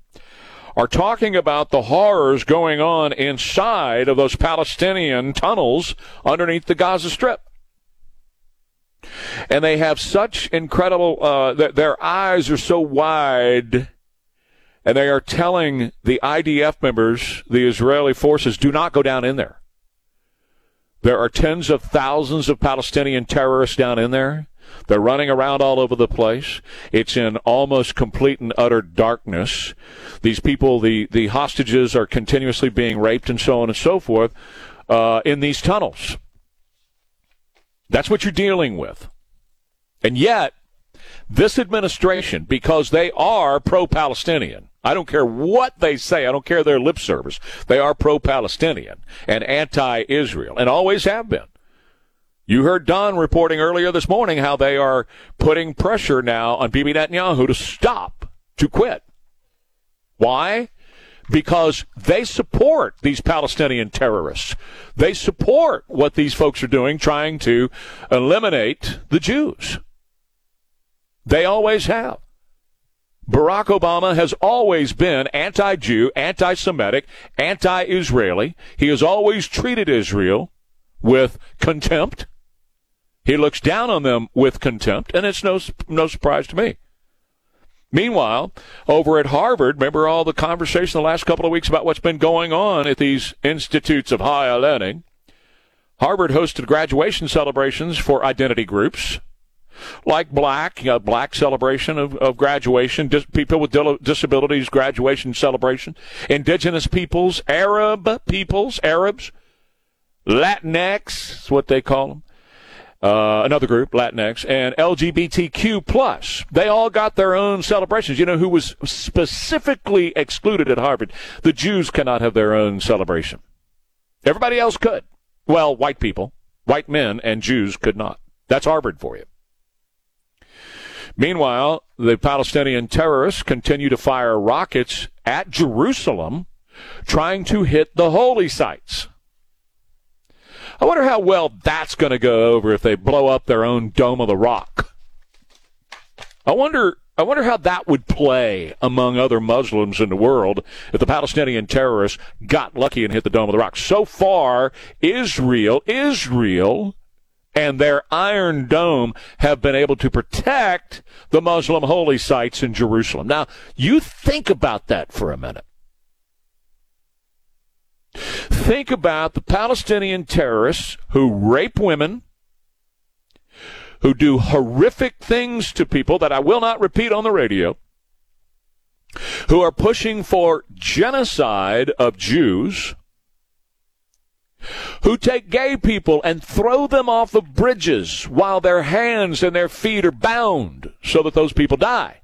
S5: are talking about the horrors going on inside of those Palestinian tunnels underneath the Gaza Strip. And they have such incredible, uh, their eyes are so wide and they are telling the IDF members, the Israeli forces, do not go down in there. There are tens of thousands of Palestinian terrorists down in there. They're running around all over the place. It's in almost complete and utter darkness. These people, the, the hostages, are continuously being raped and so on and so forth uh, in these tunnels. That's what you're dealing with. And yet, this administration, because they are pro Palestinian, I don't care what they say. I don't care their lip service. They are pro-Palestinian and anti-Israel and always have been. You heard Don reporting earlier this morning how they are putting pressure now on Bibi Netanyahu to stop, to quit. Why? Because they support these Palestinian terrorists. They support what these folks are doing, trying to eliminate the Jews. They always have. Barack Obama has always been anti Jew, anti Semitic, anti Israeli. He has always treated Israel with contempt. He looks down on them with contempt, and it's no no surprise to me. Meanwhile, over at Harvard, remember all the conversation the last couple of weeks about what's been going on at these institutes of higher learning. Harvard hosted graduation celebrations for identity groups like black, you know, black celebration of, of graduation, dis- people with disabilities graduation celebration, indigenous peoples, Arab peoples, Arabs, Latinx, is what they call them. Uh, another group, Latinx, and LGBTQ plus. They all got their own celebrations. You know who was specifically excluded at Harvard? The Jews cannot have their own celebration. Everybody else could. Well, white people, white men, and Jews could not. That's Harvard for you. Meanwhile, the Palestinian terrorists continue to fire rockets at Jerusalem, trying to hit the holy sites. I wonder how well that's going to go over if they blow up their own Dome of the Rock. I wonder. I wonder how that would play among other Muslims in the world if the Palestinian terrorists got lucky and hit the Dome of the Rock. So far, Israel, Israel, and their Iron Dome have been able to protect the Muslim holy sites in Jerusalem. Now, you think about that for a minute. Think about the Palestinian terrorists who rape women, who do horrific things to people that I will not repeat on the radio, who are pushing for genocide of Jews, who take gay people and throw them off of bridges while their hands and their feet are bound so that those people die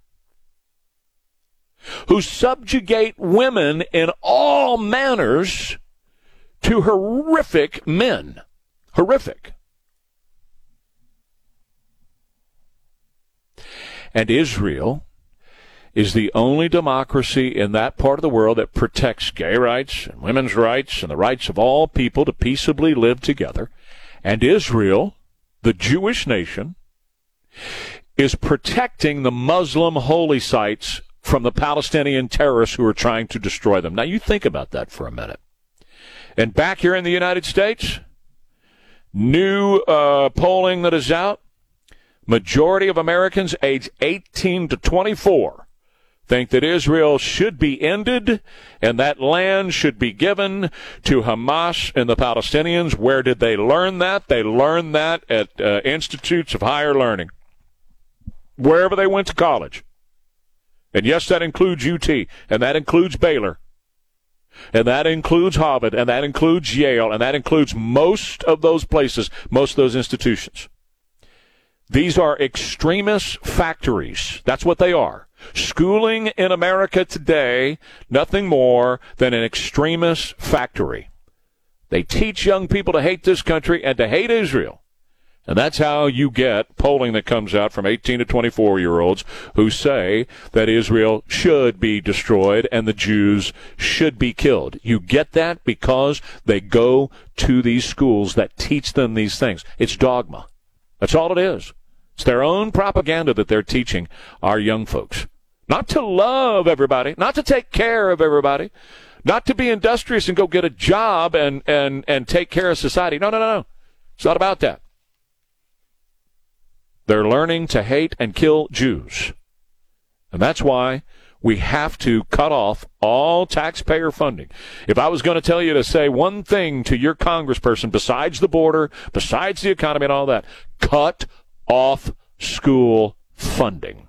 S5: who subjugate women in all manners to horrific men. Horrific. And Israel is the only democracy in that part of the world that protects gay rights and women's rights and the rights of all people to peaceably live together. And Israel, the Jewish nation, is protecting the Muslim holy sites from the Palestinian terrorists who are trying to destroy them. Now, you think about that for a minute. And back here in the United States, new uh, polling that is out, majority of Americans age 18 to 24 think that Israel should be ended and that land should be given to Hamas and the Palestinians. Where did they learn that? They learned that at uh, institutes of higher learning, wherever they went to college. And yes, that includes UT, and that includes Baylor, and that includes Harvard, and that includes Yale, and that includes most of those places, most of those institutions. These are extremist factories. That's what they are. Schooling in America today, nothing more than an extremist factory. They teach young people to hate this country and to hate Israel. And that's how you get polling that comes out from 18 to 24 year olds who say that Israel should be destroyed and the Jews should be killed. You get that because they go to these schools that teach them these things. It's dogma. That's all it is. It's their own propaganda that they're teaching our young folks. Not to love everybody, not to take care of everybody, not to be industrious and go get a job and, and, and take care of society. No, no, no, no. It's not about that. They're learning to hate and kill Jews. And that's why we have to cut off all taxpayer funding. If I was going to tell you to say one thing to your congressperson besides the border, besides the economy and all that, cut off school funding.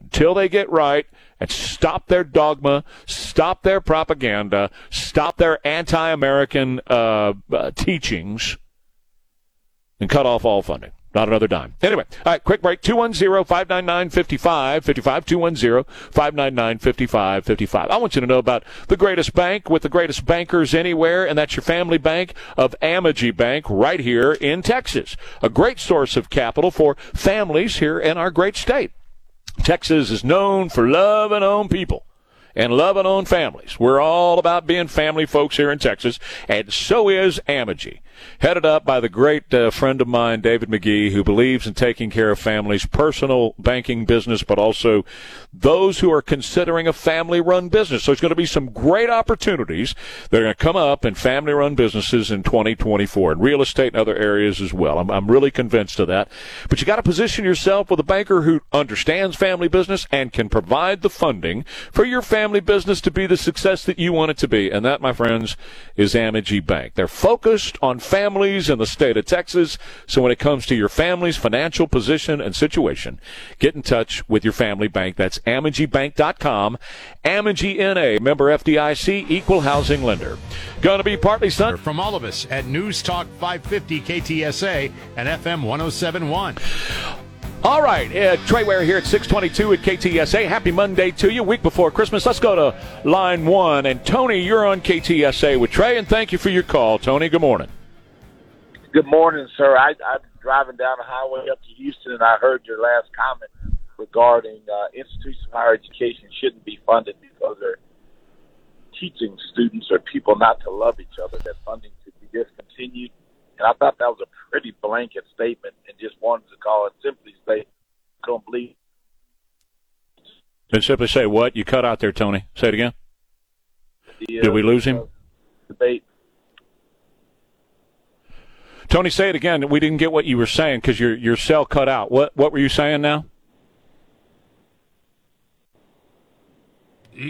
S5: Until they get right and stop their dogma, stop their propaganda, stop their anti American uh, uh, teachings, and cut off all funding. Not another dime. Anyway, all right, quick break. 210 599 5555. 210 599 5555. I want you to know about the greatest bank with the greatest bankers anywhere, and that's your family bank of Amegy Bank right here in Texas. A great source of capital for families here in our great state. Texas is known for love and own people. and loving on families. We're all about being family folks here in Texas, and so is Amegy headed up by the great uh, friend of mine, David McGee, who believes in taking care of families, personal banking business, but also those who are considering a family run business. So there's going to be some great opportunities that are going to come up in family run businesses in 2024 and real estate and other areas as well. I'm, I'm really convinced of that. But you got to position yourself with a banker who understands family business and can provide the funding for your family business to be the success that you want it to be. And that, my friends, is Amegy Bank. They're focused on families in the state of Texas. So when it comes to your family's financial position and situation, get in touch with your family bank. That's AmeGyBank.com. Amegy NA, member FDIC, equal housing lender. Going to be partly sun.
S18: From all of us at News Talk 550 KTSA and FM 1071.
S5: All right, uh, Trey Ware here at 622 at KTSA. Happy Monday to you, week before Christmas. Let's go to line one. And Tony, you're on KTSA with Trey, and thank you for your call. Tony, good morning.
S19: Good morning, sir. I, I'm driving down the highway up to Houston, and I heard your last comment regarding uh, institutions of higher education shouldn't be funded because they're teaching students or people not to love each other. That funding should be discontinued. And I thought that was a pretty blanket statement, and just wanted to call it simply say, "Don't believe."
S5: And simply say what? You cut out there, Tony. Say it again.
S19: The,
S5: Did we lose him?
S19: Debate.
S5: Tony, say it again. We didn't get what you were saying because your your cell cut out. What what were you saying now?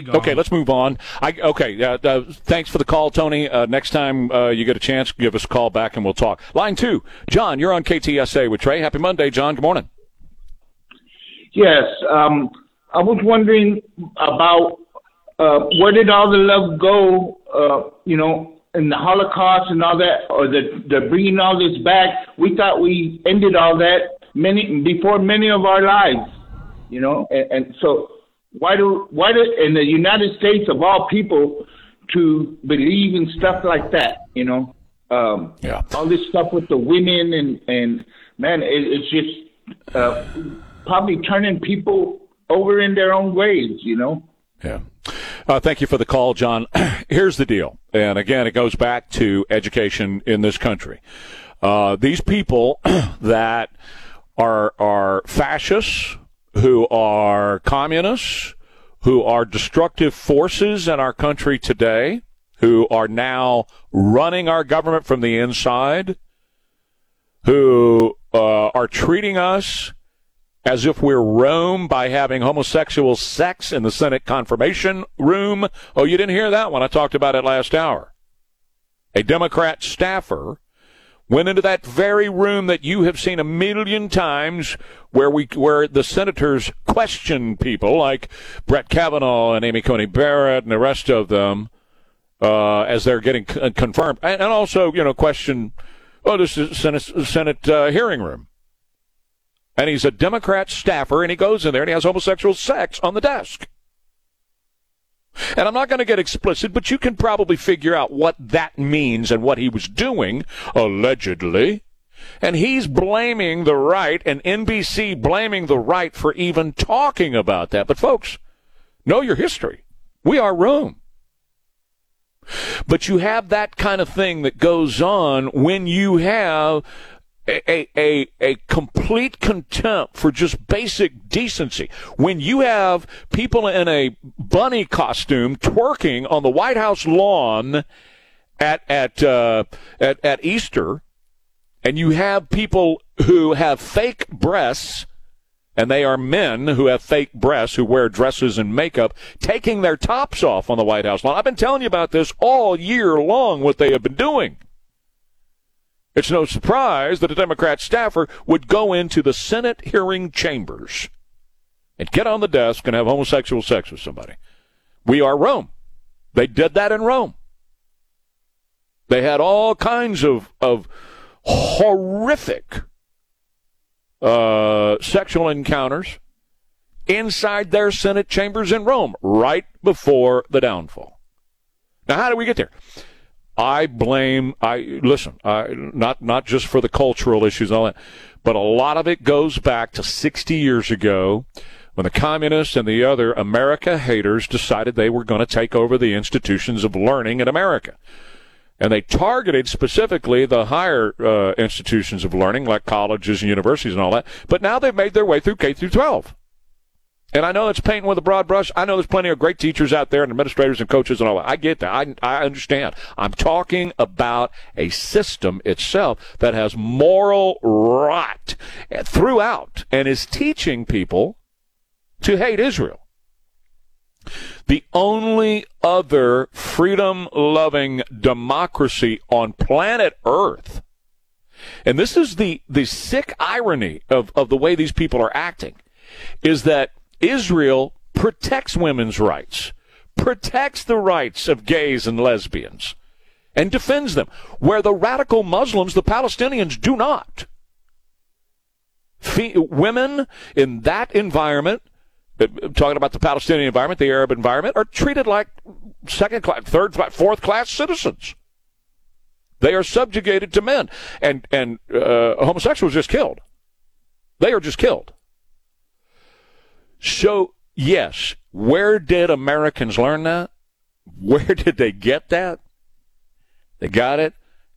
S5: Okay, let's move on. I, okay, uh, uh, thanks for the call, Tony. Uh, next time uh, you get a chance, give us a call back and we'll talk. Line two, John, you're on KTSA with Trey. Happy Monday, John. Good morning.
S20: Yes, um, I was wondering about uh, where did all the love go? Uh, you know, in the Holocaust and all that, or the the bringing all this back. We thought we ended all that many before many of our lives. You know, and, and so why do why do in the United States of all people to believe in stuff like that? You know, um,
S5: yeah,
S20: all this stuff with the women and and man, it, it's just uh, probably turning people over in their own graves. You know.
S5: Yeah. Uh, thank you for the call, John. *clears throat* Here's the deal. And again, it goes back to education in this country. Uh, these people *clears throat* that are, are fascists, who are communists, who are destructive forces in our country today, who are now running our government from the inside, who uh, are treating us as if we're Rome by having homosexual sex in the Senate confirmation room. Oh, you didn't hear that one. I talked about it last hour. A Democrat staffer went into that very room that you have seen a million times where we where the senators question people like Brett Kavanaugh and Amy Coney Barrett and the rest of them uh, as they're getting c- confirmed and, and also you know question oh this is Senate, Senate uh, hearing room and he's a Democrat staffer, and he goes in there and he has homosexual sex on the desk. And I'm not going to get explicit, but you can probably figure out what that means and what he was doing, allegedly. And he's blaming the right, and NBC blaming the right for even talking about that. But folks, know your history. We are Rome. But you have that kind of thing that goes on when you have a, a, a complete contempt for just basic decency. When you have people in a bunny costume twerking on the White House lawn at at uh, at, at Easter, and you have people who have fake breasts, and they are men who have fake breasts who wear dresses and makeup, taking their tops off on the White House lawn. I've been telling you about this all year long. What they have been doing. It's no surprise that a Democrat staffer would go into the Senate hearing chambers and get on the desk and have homosexual sex with somebody. We are Rome. They did that in Rome. They had all kinds of, of horrific uh, sexual encounters inside their Senate chambers in Rome right before the downfall. Now, how did we get there? I blame. I listen. I, not not just for the cultural issues and all that, but a lot of it goes back to 60 years ago when the communists and the other America haters decided they were going to take over the institutions of learning in America. And they targeted specifically the higher uh, institutions of learning, like colleges and universities and all that. But now they've made their way through K through 12. And I know it's painting with a broad brush. I know there's plenty of great teachers out there and administrators and coaches and all that. I get that. I, I understand. I'm talking about a system itself that has moral rot throughout and is teaching people to hate Israel. The only other freedom loving democracy on planet Earth. And this is the, the sick irony of, of the way these people are acting is that Israel protects women's rights, protects the rights of gays and lesbians, and defends them, where the radical Muslims, the Palestinians, do not. Fe- women in that environment, uh, talking about the Palestinian environment, the Arab environment, are treated like second class, third, class, fourth class citizens. They are subjugated to men, and and uh, homosexuals just killed. They are just killed. So, yes, where did Americans learn that? Where *laughs* did they get that? They got it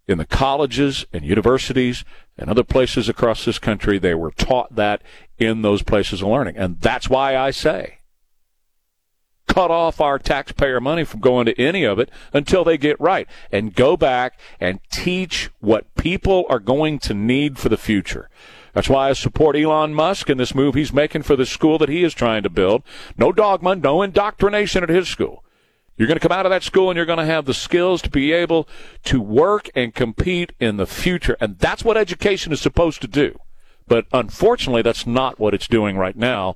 S5: in the colleges and universities and other places across this country. They were taught that in those places of learning. And that's why I say cut off our taxpayer money from going to any of it until they get right and go back and teach what people are going to need for the future. That's why I support Elon Musk and this move he's making for the school that he is trying to build. No dogma, no indoctrination at his school. You're going to come out of that school and you're going to have the skills to be able to work and compete in the future. And that's what education is supposed to do. But unfortunately, that's not what it's doing right now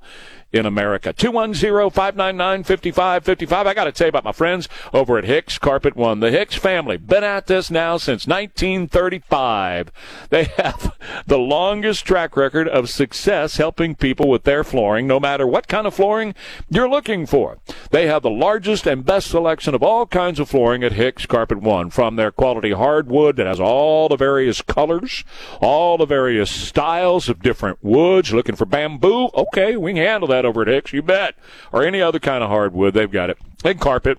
S5: in America. 210-599-5555. I got to tell you about my friends over at Hicks Carpet One. The Hicks family been at this now since 1935. They have *laughs* the longest track record of success helping people with their flooring, no matter what kind of flooring you're looking for. They have the largest and best selection of all kinds of flooring at Hicks Carpet One, from their quality hardwood that has all the various colors, all the various styles of different woods. Looking for bamboo? Okay, we can handle that over at Hicks, you bet. Or any other kind of hardwood, they've got it. And carpet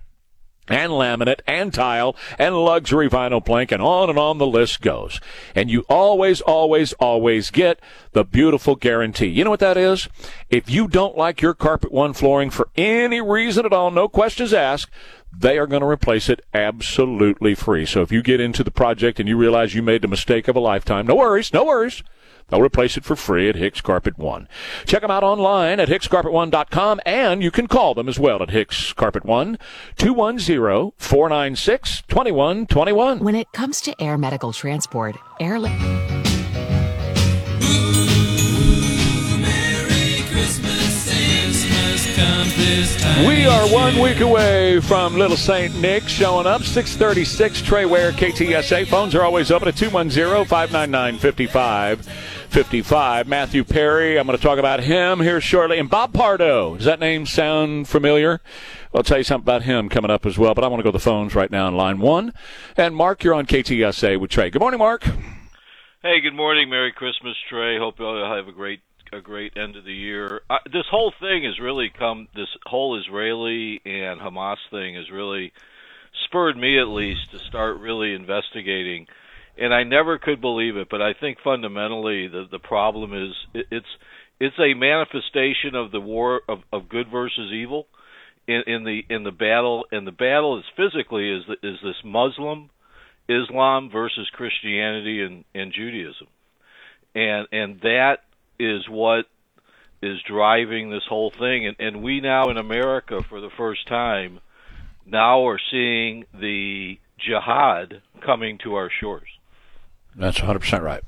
S5: and laminate and tile and luxury vinyl plank and on and on the list goes. And you always, always, always get the beautiful guarantee. You know what that is? If you don't like your carpet one flooring for any reason at all, no questions asked, they are going to replace it absolutely free. So if you get into the project and you realize you made the mistake of a lifetime, no worries, no worries. They'll replace it for free at Hicks Carpet One. Check them out online at hickscarpet1.com and you can call them as well at Hicks Carpet One, 210-496-2121.
S21: When it comes to air medical transport, airline
S5: We are one week away from Little St. Nick showing up. 636 Trey Ware, KTSA. Phones are always open at 210-599-5555. Matthew Perry, I'm going to talk about him here shortly. And Bob Pardo, does that name sound familiar? I'll tell you something about him coming up as well, but I want to go to the phones right now in line one. And Mark, you're on KTSA with Trey. Good morning, Mark.
S22: Hey, good morning. Merry Christmas, Trey. Hope you all have a great a great end of the year. This whole thing has really come. This whole Israeli and Hamas thing has really spurred me, at least, to start really investigating. And I never could believe it, but I think fundamentally the the problem is it, it's it's a manifestation of the war of, of good versus evil in, in the in the battle. And the battle is physically is is this Muslim Islam versus Christianity and, and Judaism, and and that is what is driving this whole thing. And, and we now in America, for the first time, now are seeing the jihad coming to our shores.
S5: That's 100% right.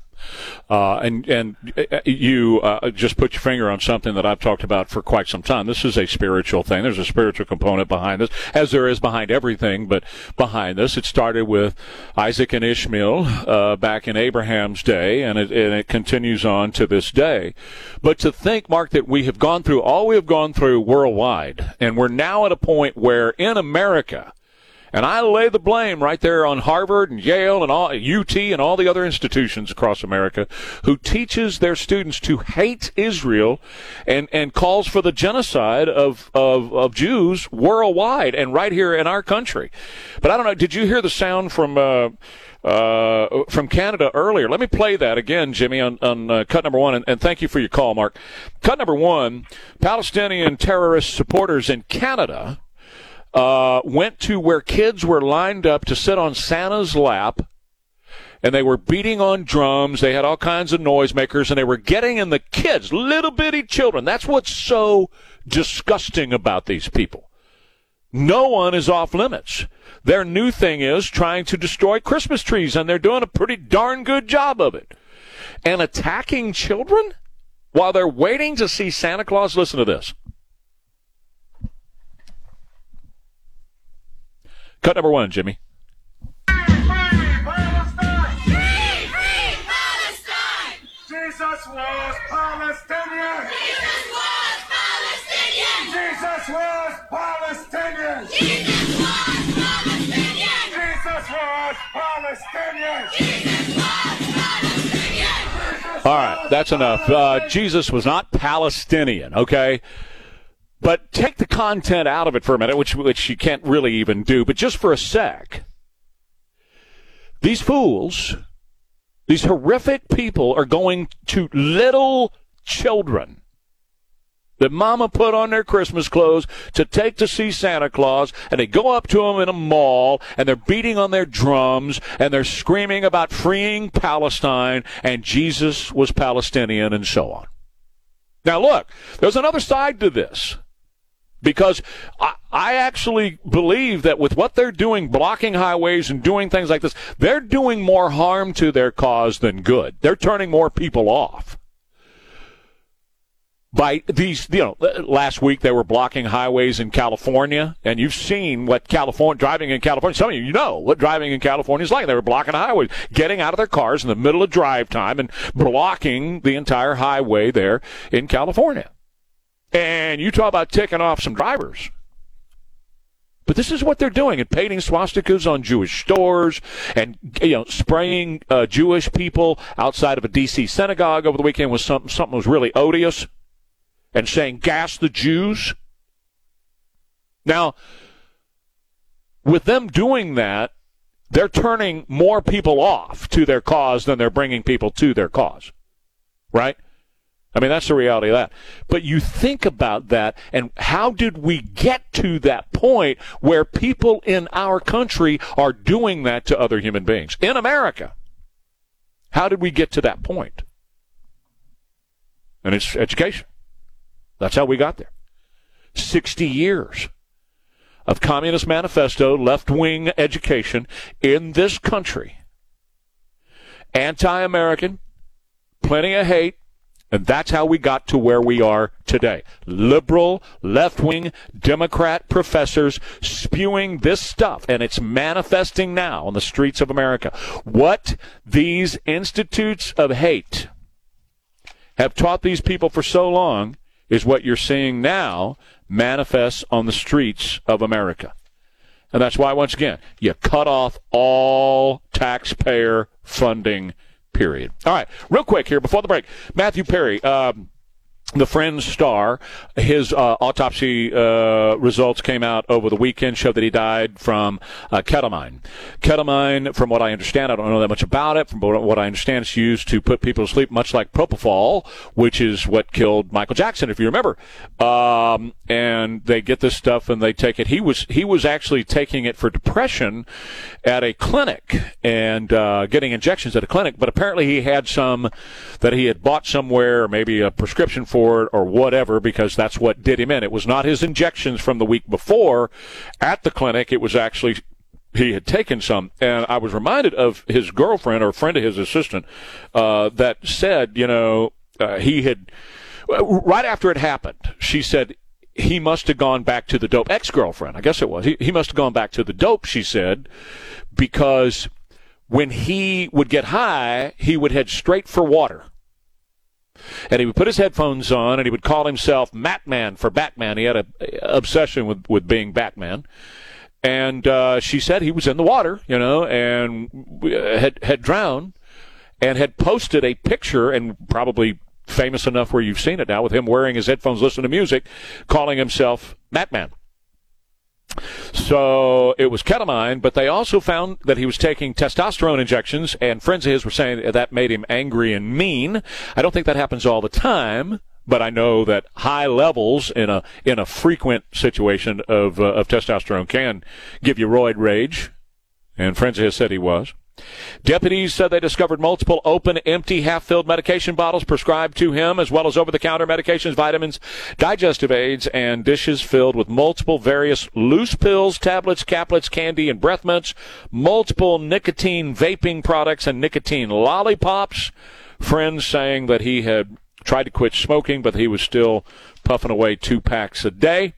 S5: Uh, and and uh, you uh, just put your finger on something that I've talked about for quite some time. This is a spiritual thing. There's a spiritual component behind this, as there is behind everything. But behind this, it started with Isaac and Ishmael uh, back in Abraham's day, and it, and it continues on to this day. But to think, Mark, that we have gone through all we have gone through worldwide, and we're now at a point where in America And I lay the blame right there on Harvard and Yale and all, UT and all the other institutions across America who teaches their students to hate Israel and, and calls for the genocide of, of, of Jews worldwide and right here in our country. But I don't know, did you hear the sound from, uh, uh, from Canada earlier. Let me play that again, Jimmy, on, on uh, cut number one, and, and, thank you for your call, Mark. Cut number one Palestinian terrorist supporters in Canada uh, went to where kids were lined up to sit on Santa's lap. And they were beating on drums. They had all kinds of noisemakers, and they were getting in the kids, little bitty children. That's what's so disgusting about these people. No one is off limits. Their new thing is trying to destroy Christmas trees, and they're doing a pretty darn good job of it. And attacking children while they're waiting to see Santa Claus. Listen to this. Cut number one, Jimmy.
S15: Jesus was Palestinian. Jesus was Palestinian. Jesus was Palestinian. Jesus was Palestinian. Jesus was Palestinian. Jesus was Palestinian.
S5: All right, that's enough. Uh, Jesus was not Palestinian, okay? But take the content out of it for a minute, which which you can't really even do, but just for a sec. These fools, these horrific people are going to little children that mama put on their Christmas clothes to take to see Santa Claus, and they go up to them in a mall, and they're beating on their drums, and they're screaming about freeing Palestine, and Jesus was Palestinian, and so on. Now, look, there's another side to this because I, I, actually believe that with what they're doing, blocking highways and doing things like this, they're doing more harm to their cause than good. They're turning more people off. By these, you know, last week they were blocking highways in California, and you've seen what California driving in California. Some of you, you know what driving in California is like. They were blocking highways, getting out of their cars in the middle of drive time, and blocking the entire highway there in California. And you talk about ticking off some drivers. But this is what they're doing and painting swastikas on Jewish stores and you know spraying uh, Jewish people outside of a DC synagogue over the weekend was something something was really odious and saying gas the Jews. Now, with them doing that, they're turning more people off to their cause than they're bringing people to their cause. Right? I mean, that's the reality of that. But you think about that, and how did we get to that point where people in our country are doing that to other human beings? In America. How did we get to that point? And it's education. That's how we got there. 60 years of Communist Manifesto, left wing education in this country. Anti American, plenty of hate, and that's how we got to where we are today. Liberal, left wing, Democrat professors spewing this stuff, and it's manifesting now on the streets of America. What these institutes of hate have taught these people for so long is what you're seeing now manifests on the streets of America. And that's why, once again, you cut off all taxpayer funding, period. All right, real quick here before the break. Matthew Perry. Um, the Friends star, his uh, autopsy uh, results came out over the weekend, showed that he died from uh, ketamine. Ketamine, from what I understand, I don't know that much about it. From what I understand, it's used to put people to sleep, much like propofol, which is what killed Michael Jackson, if you remember. Um, and they get this stuff and they take it. He was he was actually taking it for depression at a clinic and uh, getting injections at a clinic, but apparently he had some that he had bought somewhere, maybe a prescription for for it or whatever because that's what did him in. It was not his injections from the week before at the clinic. It was actually he had taken some, and I was reminded of his girlfriend or friend of his assistant uh, that said, you know, uh, he had right after it happened. She said he must have gone back to the dope. Ex girlfriend, I guess it was. He, he must have gone back to the dope. She said because when he would get high, he would head straight for water and he would put his headphones on and he would call himself Matman for Batman. He had an obsession with, with being Batman. and uh, she said he was in the water, you know, and had had drowned, and had posted a picture, and probably famous enough where you've seen it now, with him wearing his headphones, listening to music, calling himself Matman. So it was ketamine, but they also found that he was taking testosterone injections, and friends of his were saying that made him angry and mean. I don't think that happens all the time, but I know that high levels in a in a frequent situation of uh, of testosterone can give you roid rage, and friends of his said he was. Deputies said they discovered multiple open, empty, half-filled medication bottles prescribed to him, as well as over-the-counter medications, vitamins, digestive aids, and dishes filled with multiple various loose pills, tablets, caplets, candy, and breath mints, multiple nicotine vaping products, and nicotine lollipops. Friends saying that he had tried to quit smoking, but he was still puffing away two packs a day.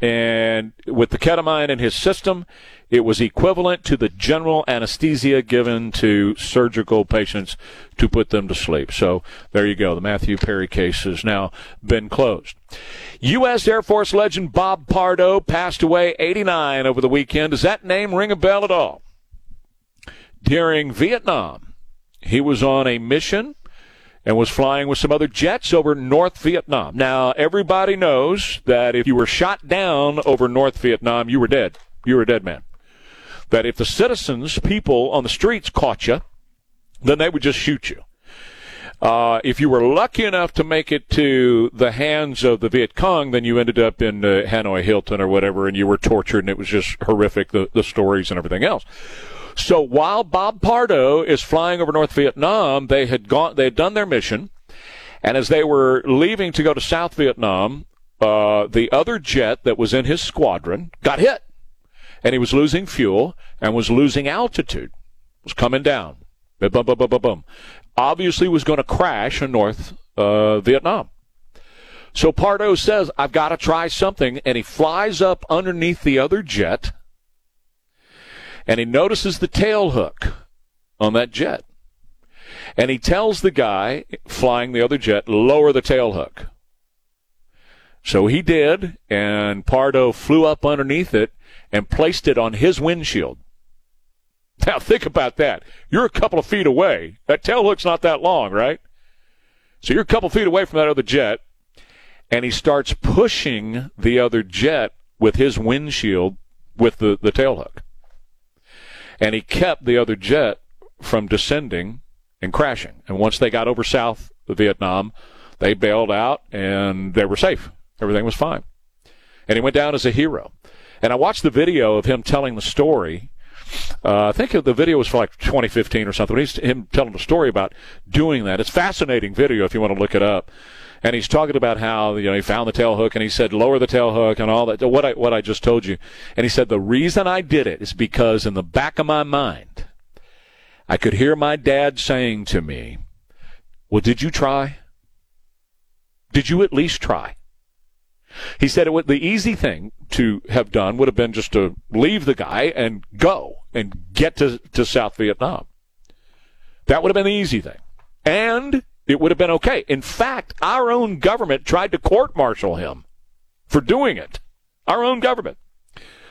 S5: And with the ketamine in his system, it was equivalent to the general anesthesia given to surgical patients to put them to sleep. So there you go. The Matthew Perry case has now been closed. U.S. Air Force legend Bob Pardo passed away 89 over the weekend. Does that name ring a bell at all? During Vietnam, he was on a mission and was flying with some other jets over North Vietnam. Now, everybody knows that if you were shot down over North Vietnam, you were dead. You were a dead man that if the citizens, people on the streets caught you, then they would just shoot you. Uh, if you were lucky enough to make it to the hands of the Viet Cong, then you ended up in uh, Hanoi Hilton or whatever, and you were tortured, and it was just horrific, the, the stories and everything else. So while Bob Pardo is flying over North Vietnam, they had gone, they had done their mission, and as they were leaving to go to South Vietnam, uh, the other jet that was in his squadron got hit and he was losing fuel and was losing altitude, was coming down. Boom, boom, boom, boom, boom. Obviously was going to crash in North uh, Vietnam. So Pardo says, I've got to try something. And he flies up underneath the other jet and he notices the tail hook on that jet. And he tells the guy flying the other jet, lower the tail hook. So he did, and Pardo flew up underneath it and placed it on his windshield. Now think about that. You're a couple of feet away. That tail hook's not that long, right? So you're a couple feet away from that other jet, and he starts pushing the other jet with his windshield with the, the tail hook. And he kept the other jet from descending and crashing. And once they got over South Vietnam, they bailed out and they were safe. Everything was fine. And he went down as a hero. And I watched the video of him telling the story. Uh, I think the video was for like 2015 or something. He's him telling the story about doing that. It's fascinating video if you want to look it up. And he's talking about how you know he found the tail hook and he said lower the tail hook and all that. What I what I just told you. And he said the reason I did it is because in the back of my mind, I could hear my dad saying to me, "Well, did you try? Did you at least try?" He said it would, the easy thing to have done would have been just to leave the guy and go and get to, to South Vietnam. That would have been the easy thing. And it would have been okay. In fact, our own government tried to court martial him for doing it. Our own government.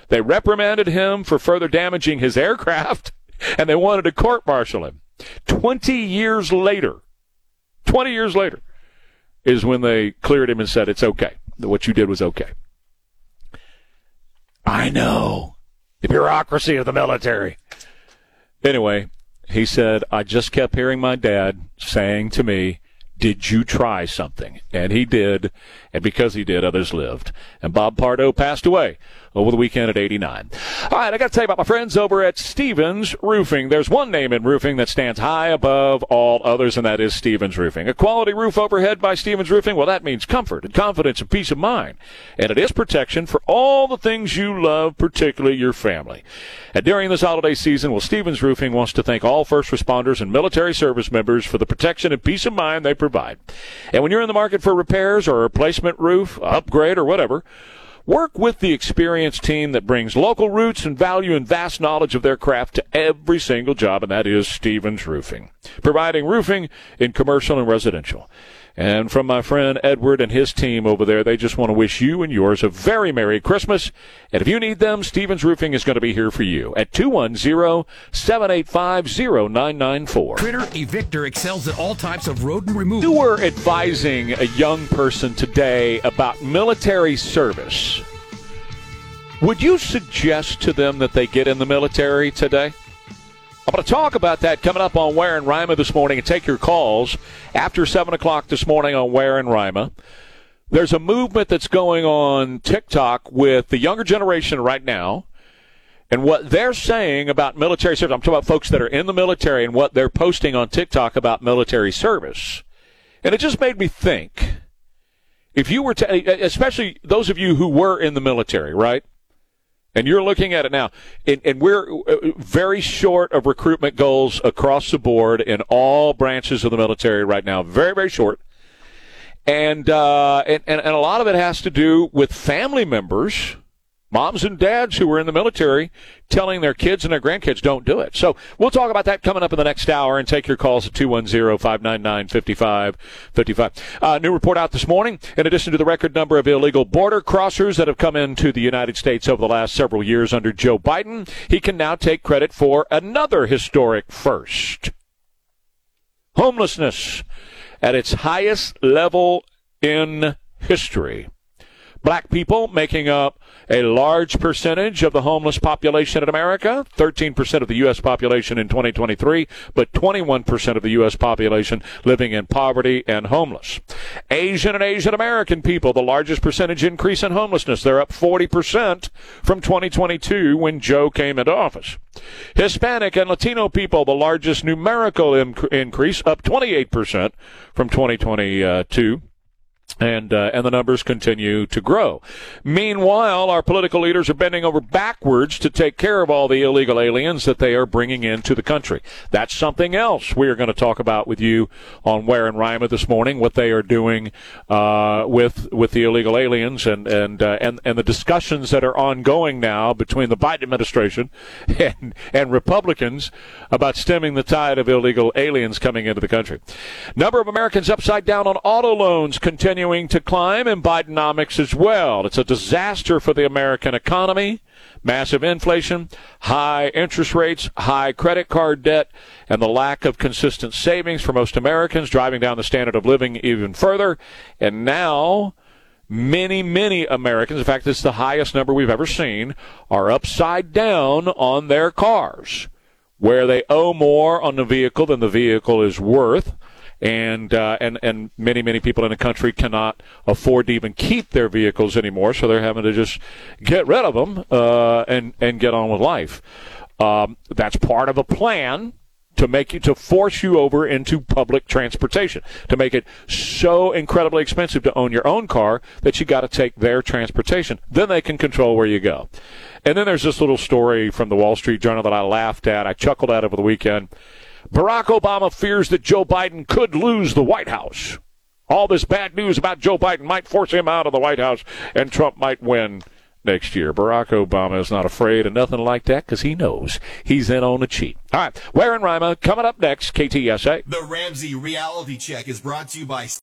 S5: They reprimanded him for further damaging his aircraft *laughs* and they wanted to court martial him. 20 years later, 20 years later is when they cleared him and said it's okay what you did was okay. I know. The bureaucracy of the military. Anyway, he said, I just kept hearing my dad saying to me, did you try something? And he did, and because he did, others lived. And Bob Pardo passed away over the weekend at 89. All right, I got to tell you about my friends over at Stevens Roofing. There's one name in roofing that stands high above all others, and that is Stevens Roofing. A quality roof overhead by Stevens Roofing, well, that means comfort and confidence and peace of mind. And it is protection for all the things you love, particularly your family. And during this holiday season, well, Stevens Roofing wants to thank all first responders and military service members for the protection and peace of mind they provide. And when you're in the market for repairs or a replacement roof, upgrade, or whatever, Work with the experienced team that brings local roots and value and vast knowledge of their craft to every single job, and that is Stevens Roofing, providing roofing in commercial and residential. And from my friend Edward and his team over there, they just want to wish you and yours a very Merry Christmas. And if you need them, Stevens Roofing is going to be here for you at 210-785-0994.
S14: Critter Evictor excels at all types of rodent removal.
S5: You were advising a young person today about military service. Would you suggest to them that they get in the military today? I'm going to talk about that coming up on Ware and Rima this morning and take your calls after 7 o'clock this morning on Ware and Rima. There's a movement that's going on TikTok with the younger generation right now and what they're saying about military service. I'm talking about folks that are in the military and what they're posting on TikTok about military service. And it just made me think if you were to, especially those of you who were in the military, right? And you're looking at it now, and, and, we're uh, very short of recruitment goals across the board in all branches of the military right now. Very, very short. And, uh, and, and, and a lot of it has to do with family members moms and dads who were in the military telling their kids and their grandkids don't do it. So we'll talk about that coming up in the next hour and take your calls at 210-599-5555. Uh, new report out this morning. In addition to the record number of illegal border crossers that have come into the United States over the last several years under Joe Biden, he can now take credit for another historic first. Homelessness at its highest level in history. Black people making up a large percentage of the homeless population in America, 13% of the U.S. population in 2023, but 21% of the U.S. population living in poverty and homeless. Asian and Asian American people, the largest percentage increase in homelessness. They're up 40% from 2022 when Joe came into office. Hispanic and Latino people, the largest numerical increase, up 28% from 2022 and uh, and the numbers continue to grow. Meanwhile, our political leaders are bending over backwards to take care of all the illegal aliens that they are bringing into the country. That's something else we are going to talk about with you on Ware and Rima this morning. What they are doing uh, with with the illegal aliens and and uh, and and the discussions that are ongoing now between the Biden administration *laughs* and and Republicans about stemming the tide of illegal aliens coming into the country. Number of Americans upside down on auto loans continue continuing to climb and Bidenomics as well. It's a disaster for the American economy. Massive inflation, high interest rates, high credit card debt, and the lack of consistent savings for most Americans, driving down the standard of living even further. And now, many, many Americans, in fact, it's the highest number we've ever seen, are upside down on their cars, where they owe more on the vehicle than the vehicle is worth and uh, and and many many people in the country cannot afford to even keep their vehicles anymore, so they're having to just get rid of them uh, and and get on with life. Um, that's part of a plan to make you to force you over into public transportation to make it so incredibly expensive to own your own car that you got to take their transportation. Then they can control where you go. And then there's this little story from the wall street journal that i laughed at i chuckled at over the weekend Barack Obama fears that Joe Biden could lose the White House. All this bad news about Joe Biden might force him out of the White House, and Trump might win next year. Barack Obama is not afraid of nothing like that because he knows he's in on the cheat. All right, Ware and Rima coming up next, KTSA.
S23: The Ramsey Reality Check is brought to you by